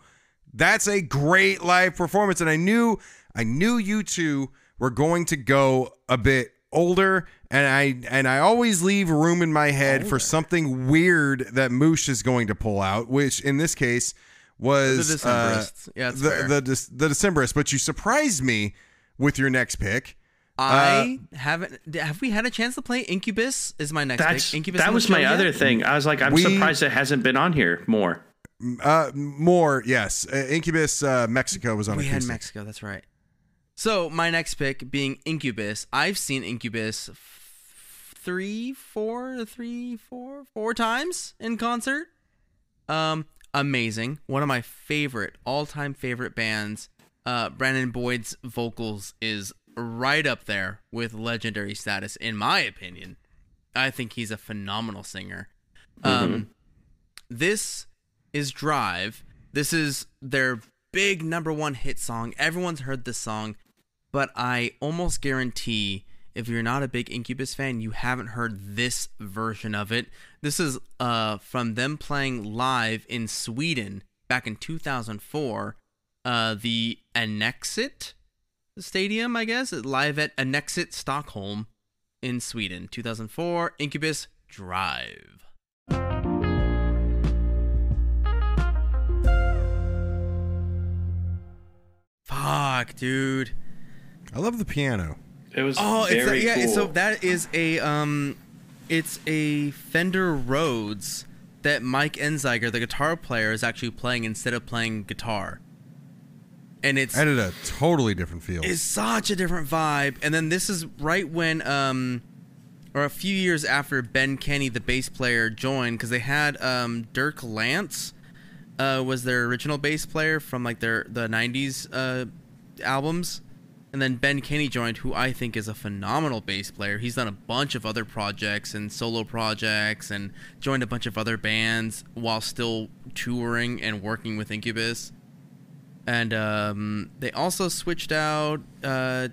that's a great live performance. And I knew I knew you two were going to go a bit older. And I and I always leave room in my head for something weird that Moosh is going to pull out, which in this case was The uh, Decemberists. Yeah, the fair. the the Decemberists. But you surprised me with your next pick. I haven't. Have we had a chance to play Incubus? Is my next that's pick. Incubus that was my show other thing. I was like, I'm We- surprised it hasn't been on here more. Uh, more yes. Uh, Incubus uh, Mexico was on. We had acoustic. Mexico. That's right. So my next pick being Incubus. I've seen Incubus f- three, four, three, four, four times in concert. Um, amazing. One of my favorite, all-time favorite bands. Uh, Brandon Boyd's vocals is right up there with legendary status, in my opinion. I think he's a phenomenal singer. Um, this is Drive. This is their big number one hit song. Everyone's heard this song, but I almost guarantee if you're not a big Incubus fan, you haven't heard this version of it. This is uh from them playing live in Sweden back in 2004. Uh, the Annexet Stadium, I guess, live at Annexet Stockholm in Sweden, 2004. Incubus Drive. Dude. I love the piano. It was Oh, it's a, yeah. cool. So that is a um, it's a Fender Rhodes that Mike Einziger, the guitar player, is actually playing instead of playing guitar. And it's Added a totally different feel. It's such a different vibe. And then this is right when, um, or a few years after Ben Kenny, the bass player, joined because they had um, Dirk Lance uh, was their original bass player from like their the '90s uh, albums, and then Ben Kenny joined, who I think is a phenomenal bass player. He's done a bunch of other projects and solo projects, and joined a bunch of other bands while still touring and working with Incubus and um, they also switched out uh,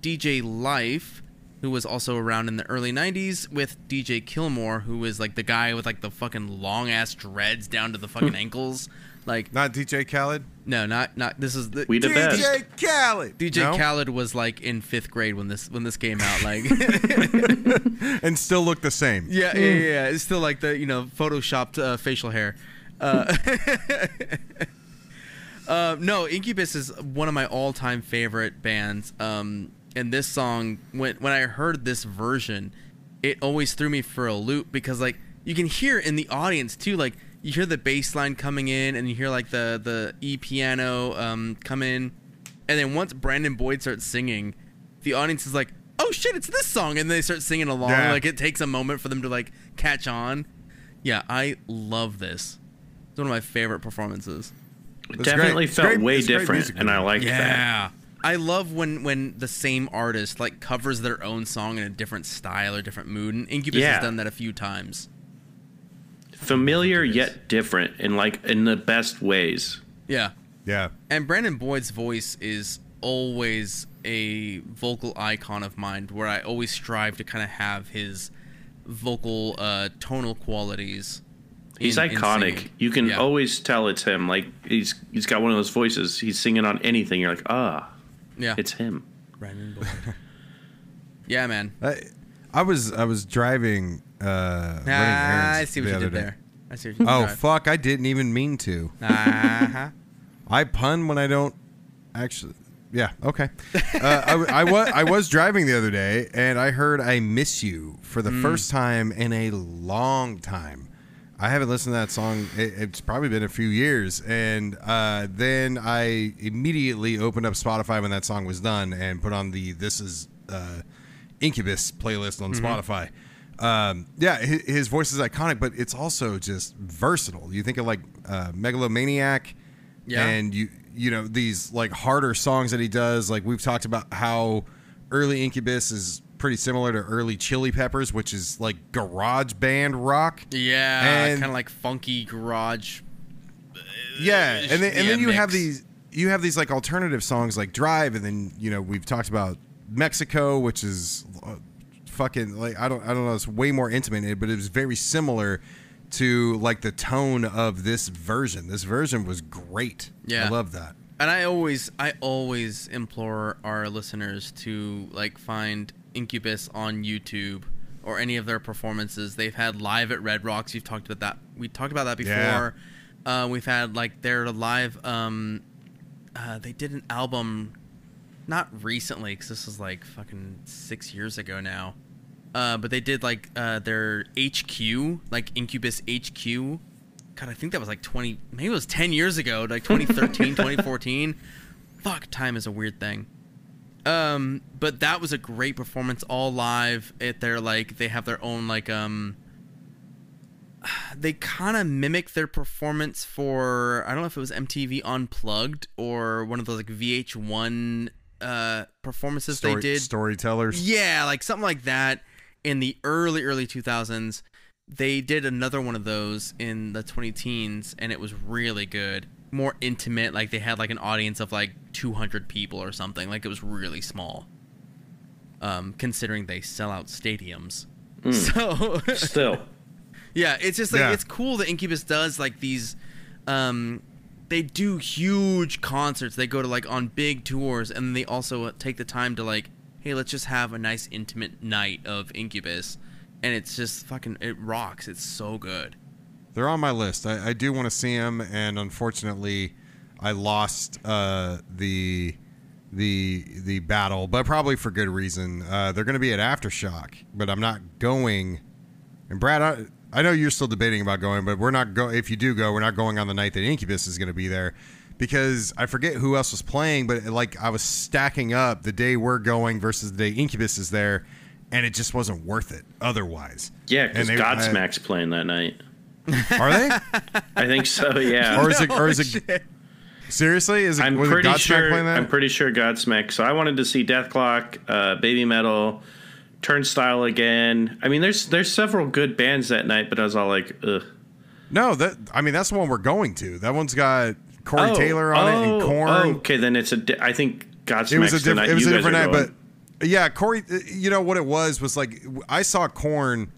DJ Lyfe, who was also around in the early '90s, with DJ Kilmore, who was like the guy with like the fucking long ass dreads down to the fucking ankles. Like, Not DJ Khaled. no, not not. This is the We the best. DJ Khaled. DJ No? Khaled was like in fifth grade when this when this came out. Like, and still looked the same. yeah, yeah, yeah, yeah. It's still like the you know photoshopped uh, facial hair. Uh, uh, no, Incubus is one of my all-time favorite bands. Um, and this song, when when I heard this version, it always threw me for a loop because like you can hear in the audience too, like you hear the bass line coming in and you hear like the the e piano um, come in, and then once Brandon Boyd starts singing, the audience is like, "Oh shit, it's this song!" and they start singing along. Yeah. Like it takes a moment for them to like catch on. Yeah, I love this. It's one of my favorite performances. It definitely great. felt great- way different, and I like liked that. Yeah. I love when when the same artist like covers their own song in a different style or different mood. And Incubus Yeah. has done that a few times. Familiar yet different, in like in the best ways. Yeah. Yeah. And Brandon Boyd's voice is always a vocal icon of mine where I always strive to kind of have his vocal uh, tonal qualities. He's in- in iconic. singing. you can Yeah. always tell it's him. Like he's he's got one of those voices. He's singing on anything. You're like, ah, yeah. it's him. Brandon Boyd. yeah, man. I, I was I was driving uh running Ah, I see what the you other did day. there. I see what you did. Oh fuck, I didn't even mean to. Uh-huh. I pun when I don't actually. Yeah. Okay. Uh, I, I was I was driving the other day and I heard "I Miss You" for the first time in a long time. I haven't listened to that song. It, it's probably been a few years, and uh, then I immediately opened up Spotify when that song was done and put on the "This Is uh, Incubus" playlist on Spotify. Um, yeah, his, his voice is iconic, but it's also just versatile. You think of like uh, Megalomaniac, Yeah. and you you know these like harder songs that he does like we've talked about how early incubus is pretty similar to early chili peppers which is like garage band rock Yeah, kind of like funky garage. yeah and then, and yeah, then you have these you have these like alternative songs like drive and then you know we've talked about mexico which is uh, fucking like i don't i don't know it's way more intimate but it was very similar to like the tone of this version this version was great Yeah. i love that And I always, I always implore our listeners to like find Incubus on YouTube or any of their performances they've had live at Red Rocks. You've talked about that. We talked about that before. Uh, we've had like their live. Um, uh, they did an album, not recently, because this was like fucking six years ago now. Uh, but they did like uh, their HQ, like Incubus HQ. God, I think that was like 20, maybe it was 10 years ago, like 2013, 2014. Fuck, time is a weird thing. Um, but that was a great performance, all live. At their like, they have their own like um. They kind of mimic their performance for I don't know if it was MTV Unplugged or one of those like VH1 uh performances Story- they did. storytellers Yeah, like something like that in the early early 2000s. They did another one of those in the 20 teens and it was really good. More intimate, like they had like an audience of like 200 people or something. Like it was really small. Um considering they sell out stadiums. So Still, yeah, it's just like Yeah. it's cool that Incubus does like these um they do huge concerts. They go to like on big tours and they also take the time to like hey, let's just have a nice intimate night of Incubus. And it's just fucking it rocks. It's so good. They're on my list. I, I do want to see them, and unfortunately, I lost uh, the the the battle, but probably for good reason. Uh, they're going to be at AfterShock, but I'm not going. And Brad, I, I know you're still debating about going, but we're not go. If you do go, we're not going on the night that Incubus is going to be there, because I forget who else was playing, but like I was stacking up the day we're going versus the day Incubus is there, and it just wasn't worth it otherwise. yeah, because And they- I- Godsmack's playing that night. Are they? I think so. Yeah. or is it? Or is it? Seriously, is it? I'm was it pretty sure. that? I'm pretty sure Godsmack. So I wanted to see Dethklok, uh, Babymetal, Turnstile again. I mean, there's there's several good bands that night, but I was all like, ugh. no, that I mean that's the one we're going to. That one's got Corey Oh, Taylor on it and oh, Korn. oh, okay, then it's a. Di- I think Godsmack's it was a different. night It was a different night, going. but yeah, Corey. uh, You know what it was was like I saw Korn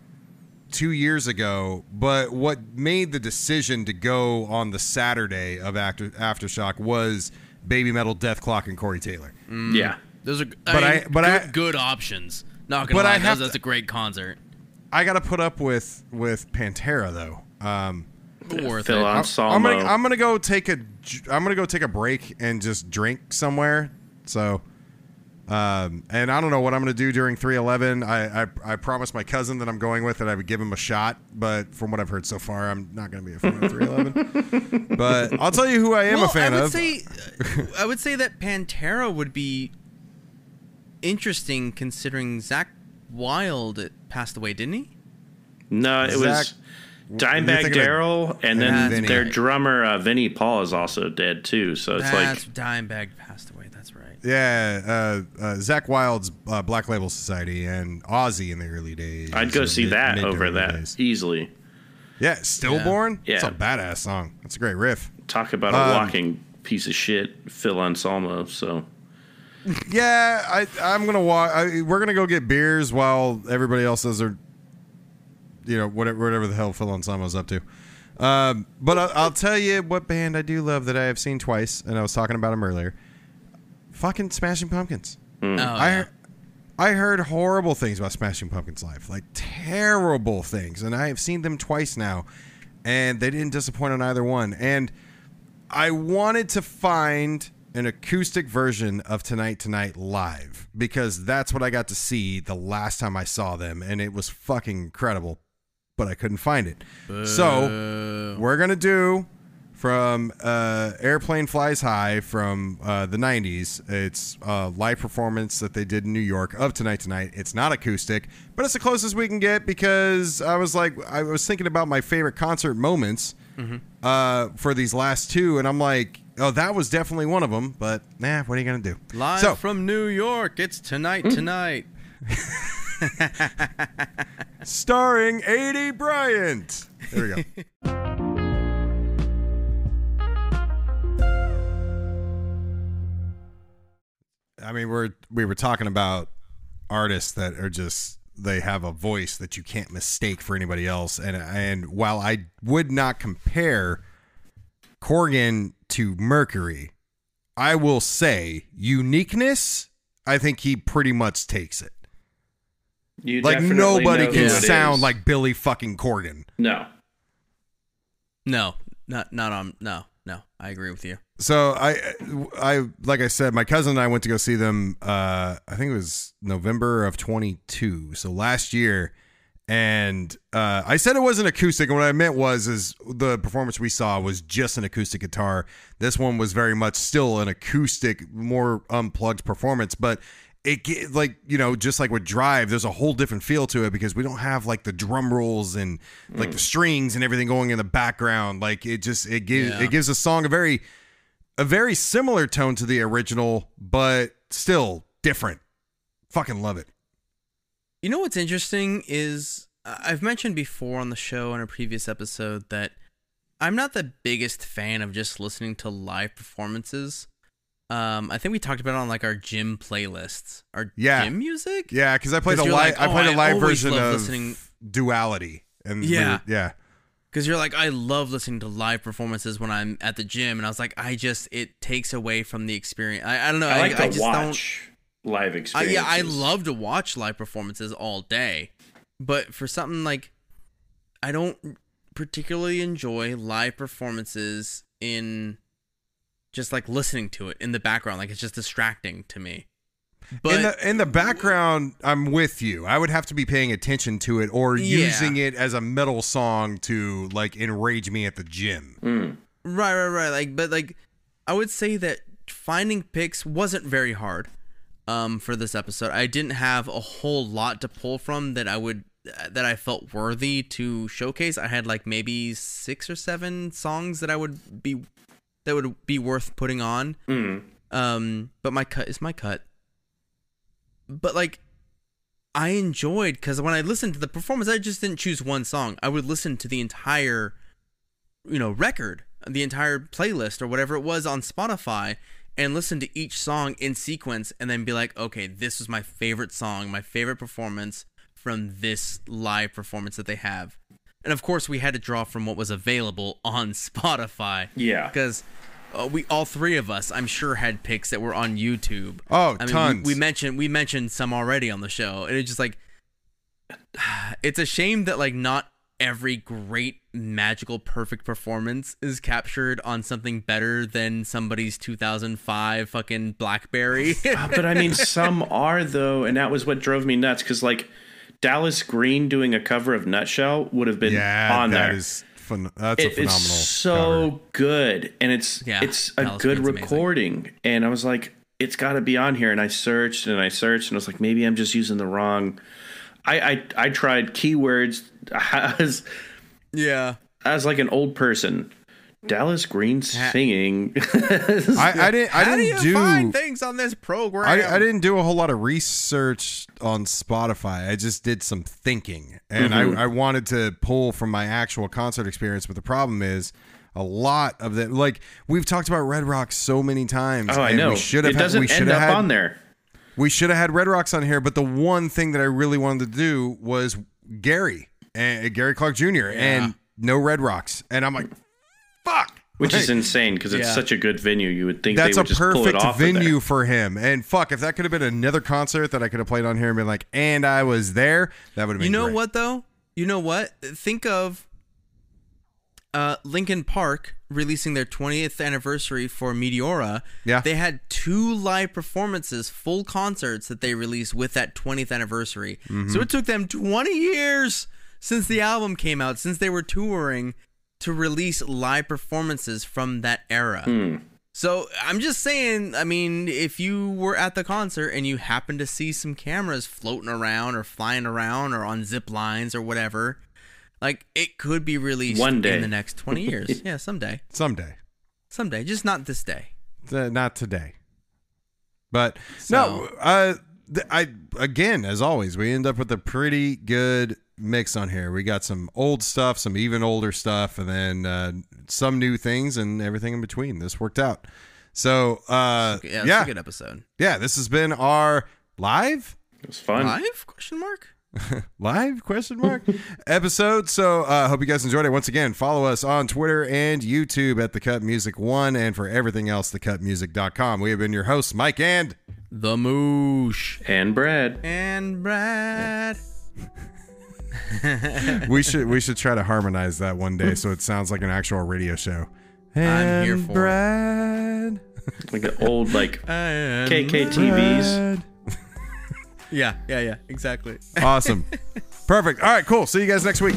two years ago, but what made the decision to go on the Saturday of after aftershock was Baby Metal, Dethklok, and Corey Taylor. yeah, Those are But I- but good, I- good options. Not gonna But lie, I have that's, to- a great concert. I got to put up with with Pantera though. Um, Worth Phil it. I'm- I'm gonna I'm gonna go take a I'm gonna go take a break and just drink somewhere. So, um, and I don't know what I'm gonna do during 311. I, I I promised my cousin that I'm going with that I would give him a shot, but from what I've heard so far, I'm not gonna be a fan of 311. but I'll tell you who I am well, a fan I would of. say, I would say that Pantera would be interesting considering Zakk Wylde passed away, didn't he? no, it was Dimebag thinking Darrell, and then Vinnie. their drummer uh, Vinnie Paul is also dead too. So it's That's like Dimebag passed away. That's right. Yeah, uh, uh, Zakk Wylde's uh, Black Label Society and Ozzy in the early days. I'd go see mid- that mid over early that days. easily. Yeah, Stillborn. Yeah. it's a badass song. That's a great riff. Talk about a Um, walking piece of shit, Phil Anselmo. So Yeah, I I'm gonna walk. I, we're gonna go get beers while everybody else does their, you know, whatever whatever the hell Phil Anselmo's up to. Um, but I'll, I'll tell you what band I do love that I have seen twice, and I was talking about them earlier. Fucking Smashing Pumpkins. Oh, I yeah. I heard horrible things about Smashing Pumpkins live, like terrible things, and I have seen them twice now, and they didn't disappoint on either one. And I wanted to find an acoustic version of Tonight Tonight live because that's what I got to see the last time I saw them, and it was fucking incredible, but I couldn't find it. So we're gonna do from uh, Aeroplane Flies High from uh, the 90s. It's a live performance that they did in New York of Tonight Tonight. It's not acoustic, but it's the closest we can get because I was like, I was thinking about my favorite concert moments uh, for these last two, and I'm like, oh, that was definitely one of them, but nah, what are you going to do? Live so, from New York. It's tonight. Mm. Tonight. starring A.D. Bryant. There we go. I mean, we're we were talking about artists that are just they have a voice that you can't mistake for anybody else, and and while I would not compare Corgan to Mercury, I will say uniqueness. I think he pretty much takes it. you Like nobody can sound is. like Billy fucking Corgan. no. No, not not on. No, no. I agree with you. So I, I like I said, my cousin and I went to go see them. Uh, I think it was November of 22, so last year. And uh, I said it wasn't acoustic, and what I meant was is the performance we saw was just an acoustic guitar. This one was very much still an acoustic, more unplugged performance, but it like you know just like with drive there's a whole different feel to it because we don't have like the drum rolls and like the strings and everything going in the background like it just it gives Yeah. it gives a song a very a very similar tone to the original, but still different. Fucking love it. You know what's interesting is I- I've mentioned before on the show in a previous episode that I'm not the biggest fan of just listening to live performances. Um, I think we talked about it on like our gym playlists, our Yeah. gym music. Yeah, because I played a 'Cause you're live. like, I oh, played a I live version of listening- Duality, and we Yeah. were- yeah, Because you're like, I love listening to live performances when I'm at the gym, and I was like, I just it takes away from the experience. I, I don't know. I like I, to just watch don't. I, experiences. yeah, I love to watch live performances all day, but for something like, I don't particularly enjoy live performances in just like listening to it in the background. Like it's just distracting to me. But in the in the background, I'm with you. I would have to be paying attention to it or Yeah. using it as a metal song to like enrage me at the gym. Mm. Right, right, right. Like, but like, I would say that finding picks wasn't very hard. Um, for this episode, I didn't have a whole lot to pull from that I would that I felt worthy to showcase. I had like maybe six or seven songs that I would be that would be worth putting on. Mm. Um, but my cut is my cut. But like, I enjoyed because when I listened to the performance, I just didn't choose one song. I would listen to the entire, you know, record, the entire playlist or whatever it was on Spotify, and listen to each song in sequence, and then be like, okay, this was my favorite song, my favorite performance from this live performance that they have. And of course, we had to draw from what was available on Spotify Yeah. because uh, we all three of us, I'm sure, had picks that were on YouTube. Oh, I mean, tons. We, we mentioned we mentioned some already on the show, and it's just like it's a shame that like not every great magical perfect performance is captured on something better than somebody's 2005 fucking BlackBerry. Uh, but I mean, some are though, and that was what drove me nuts. Because like Dallas Green doing a cover of Nutshell would have been yeah, on that there. is phen- that's a phenomenal. It's so cover. good, and it's Yeah, it's a Dallas good Green's amazing. recording. And I was like, it's got to be on here. And I searched and I searched, and I was like, maybe I'm just using the wrong. I I, I tried keywords. I was Yeah. as like an old person, Dallas Green singing. I, I didn't. I How do didn't you do. find things on this program? I, I didn't do a whole lot of research on Spotify. I just did some thinking, and I, mm-hmm. I wanted to pull from my actual concert experience. But the problem is, a lot of the like we've talked about Red Rocks so many times. oh, I know. We should have. it doesn't we should end have up had, on there. We should have had Red Rocks on here. But the one thing that I really wanted to do was Gary and Gary Clark Jr. and no Red Rocks, and I'm like, fuck. Which is insane because it's Yeah. such a good venue. You would think That's they a would just pull it perfect off of venue for him. And fuck, if that could have been another concert that I could have played on here and been like, and I was there, that would have been You know great. what though? You know what? Think of uh Linkin Park releasing their 20th anniversary for Meteora. Yeah. They had two live performances, full concerts that they released with that 20th anniversary. Mm-hmm. So it took them 20 years since the album came out, since they were touring to release live performances from that era. Hmm. So I'm just saying, I mean, if you were at the concert and you happened to see some cameras floating around or flying around or on zip lines or whatever, like it could be released One day. in the next 20 years. yeah, someday. Someday. Someday, just not this day. Uh, not today. But So- no, uh, I again, as always, we end up with a pretty good mix on here. We got some old stuff, some even older stuff, and then uh, some new things and everything in between. This worked out. So uh, Yeah, yeah, a good episode. Yeah, this has been our live It was fun. Live? Question mark? live question mark episode so uh hope you guys enjoyed it once again follow us on twitter and youtube at the cut music one and for everything else thecutmusic.com we have been your hosts mike and The Moosh. And Brad. And Brad. we should we should try to harmonize that one day so it sounds like an actual radio show. I'm here And for it. Brad, Like the old like KKTVs. Yeah, yeah, yeah, exactly. awesome. Perfect. All right cool. See you guys next week